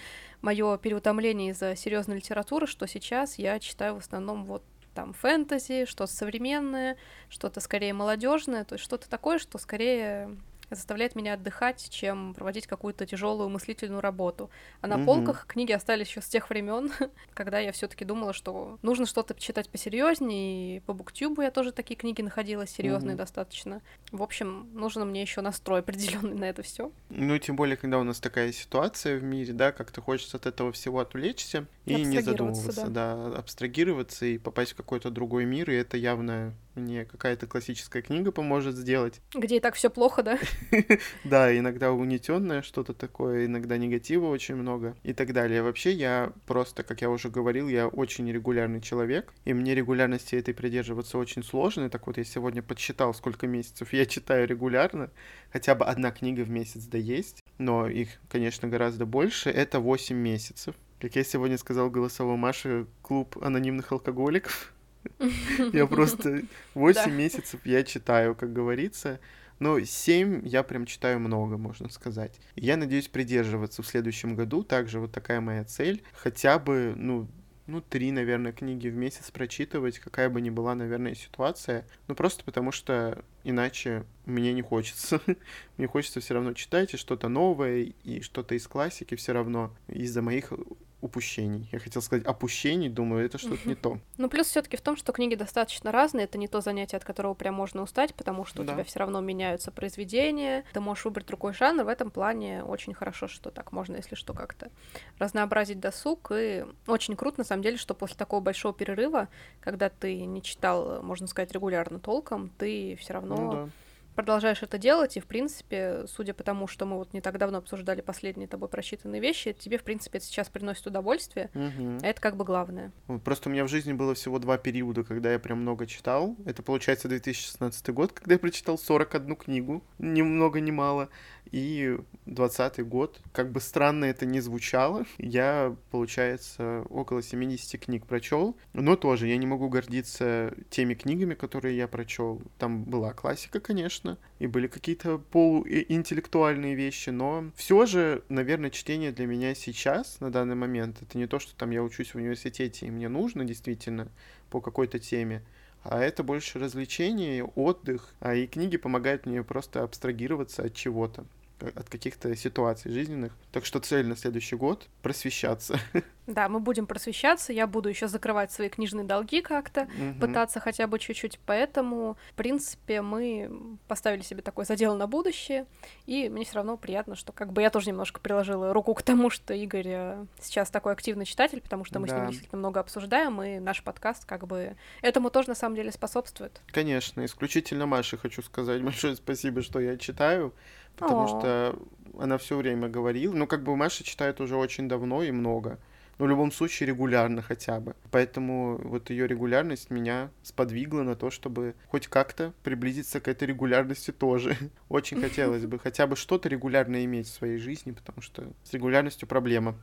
мое переутомление из-за серьезной литературы, что сейчас я читаю в основном вот там фэнтези, что-то современное, что-то скорее молодежное, то есть что-то такое, что скорее заставляет меня отдыхать, чем проводить какую-то тяжелую мыслительную работу. А на Мгм. полках книги остались еще с тех времен, когда я все-таки думала, что нужно что-то читать посерьезнее. И по буктюбу я тоже такие книги находила серьезные Мгм. достаточно. В общем, нужно мне еще настрой определенный на это все. Ну, тем более, когда у нас такая ситуация в мире, да, как-то хочется от этого всего отвлечься. И не задумываться, да. да, абстрагироваться и попасть в какой-то другой мир, и это явно мне какая-то классическая книга поможет сделать. Где и так все плохо, да? Да, иногда угнетенное что-то такое, иногда негатива очень много и так далее. Вообще я просто, как я уже говорил, я очень регулярный человек, и мне регулярности этой придерживаться очень сложно. Так вот я сегодня подсчитал, сколько месяцев я читаю регулярно, хотя бы одна книга в месяц да есть, но их, конечно, гораздо больше. Это 8 месяцев. Как я сегодня сказал голосовой Маше, клуб анонимных алкоголиков. Я просто 8 месяцев я читаю, как говорится. Но 7 я прям читаю много, можно сказать. Я надеюсь придерживаться в следующем году. Также вот такая моя цель. Хотя бы, ну, ну, три, наверное, книги в месяц прочитывать, какая бы ни была, наверное, ситуация. Ну, просто потому что иначе мне не хочется. мне хочется все равно читать и что-то новое, и что-то из классики все равно из-за моих упущений. Я хотел сказать опущений, думаю, это что-то не то. Ну, плюс все таки в том, что книги достаточно разные, это не то занятие, от которого прям можно устать, потому что да. у тебя все равно меняются произведения, ты можешь выбрать другой жанр, в этом плане очень хорошо, что так можно, если что, как-то разнообразить досуг, и очень круто, на самом деле, что после такого большого перерыва, когда ты не читал, можно сказать, регулярно толком, ты все равно ну, да продолжаешь это делать, и, в принципе, судя по тому, что мы вот не так давно обсуждали последние тобой прочитанные вещи, тебе, в принципе, это сейчас приносит удовольствие, угу. а это как бы главное. Просто у меня в жизни было всего два периода, когда я прям много читал. Это, получается, 2016 год, когда я прочитал 41 книгу, ни много ни мало. И двадцатый год, как бы странно это ни звучало, я, получается, около 70 книг прочел, но тоже я не могу гордиться теми книгами, которые я прочел. Там была классика, конечно, и были какие-то полуинтеллектуальные вещи, но все же, наверное, чтение для меня сейчас, на данный момент, это не то, что там я учусь в университете, и мне нужно действительно по какой-то теме, а это больше развлечение, отдых, а и книги помогают мне просто абстрагироваться от чего-то от каких-то ситуаций жизненных. Так что цель на следующий год — просвещаться. Да, мы будем просвещаться, я буду еще закрывать свои книжные долги как-то, угу. пытаться хотя бы чуть-чуть, поэтому, в принципе, мы поставили себе такой задел на будущее, и мне все равно приятно, что как бы я тоже немножко приложила руку к тому, что Игорь э, сейчас такой активный читатель, потому что мы да. с ним действительно много обсуждаем, и наш подкаст как бы этому тоже на самом деле способствует. Конечно, исключительно Маше хочу сказать большое спасибо, что я читаю, потому О. что она все время говорила. Ну, как бы Маша читает уже очень давно и много. Но в любом случае регулярно хотя бы. Поэтому вот ее регулярность меня сподвигла на то, чтобы хоть как-то приблизиться к этой регулярности тоже. Очень хотелось бы хотя бы что-то регулярно иметь в своей жизни, потому что с регулярностью проблема.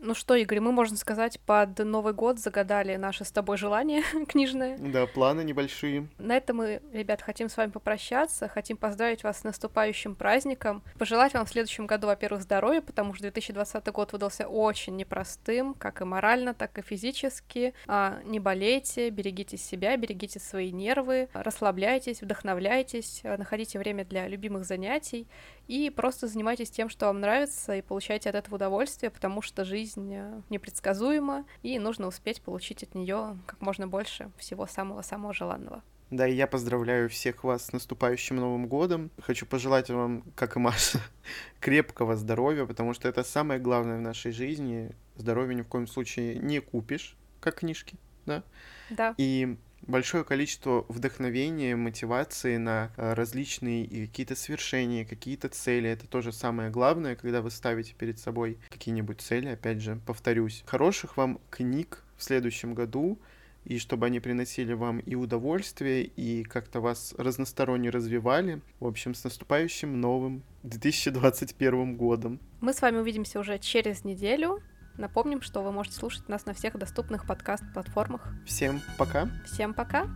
Ну что, Игорь, мы, можно сказать, под Новый год загадали наше с тобой желание книжное. Да, планы небольшие. На этом мы, ребят, хотим с вами попрощаться, хотим поздравить вас с наступающим праздником, пожелать вам в следующем году, во-первых, здоровья, потому что 2020 год выдался очень непростым, как и морально, так и физически. А, не болейте, берегите себя, берегите свои нервы, расслабляйтесь, вдохновляйтесь, находите время для любимых занятий и просто занимайтесь тем, что вам нравится, и получайте от этого удовольствие, потому что жизнь э, непредсказуема, и нужно успеть получить от нее как можно больше всего самого-самого желанного. Да, и я поздравляю всех вас с наступающим Новым годом. Хочу пожелать вам, как и Маша, крепкого здоровья, потому что это самое главное в нашей жизни. Здоровье ни в коем случае не купишь, как книжки, да? Да. И большое количество вдохновения, мотивации на э, различные какие-то свершения, какие-то цели. Это тоже самое главное, когда вы ставите перед собой какие-нибудь цели, опять же, повторюсь. Хороших вам книг в следующем году, и чтобы они приносили вам и удовольствие, и как-то вас разносторонне развивали. В общем, с наступающим новым 2021 годом. Мы с вами увидимся уже через неделю. Напомним, что вы можете слушать нас на всех доступных подкаст-платформах. Всем пока. Всем пока.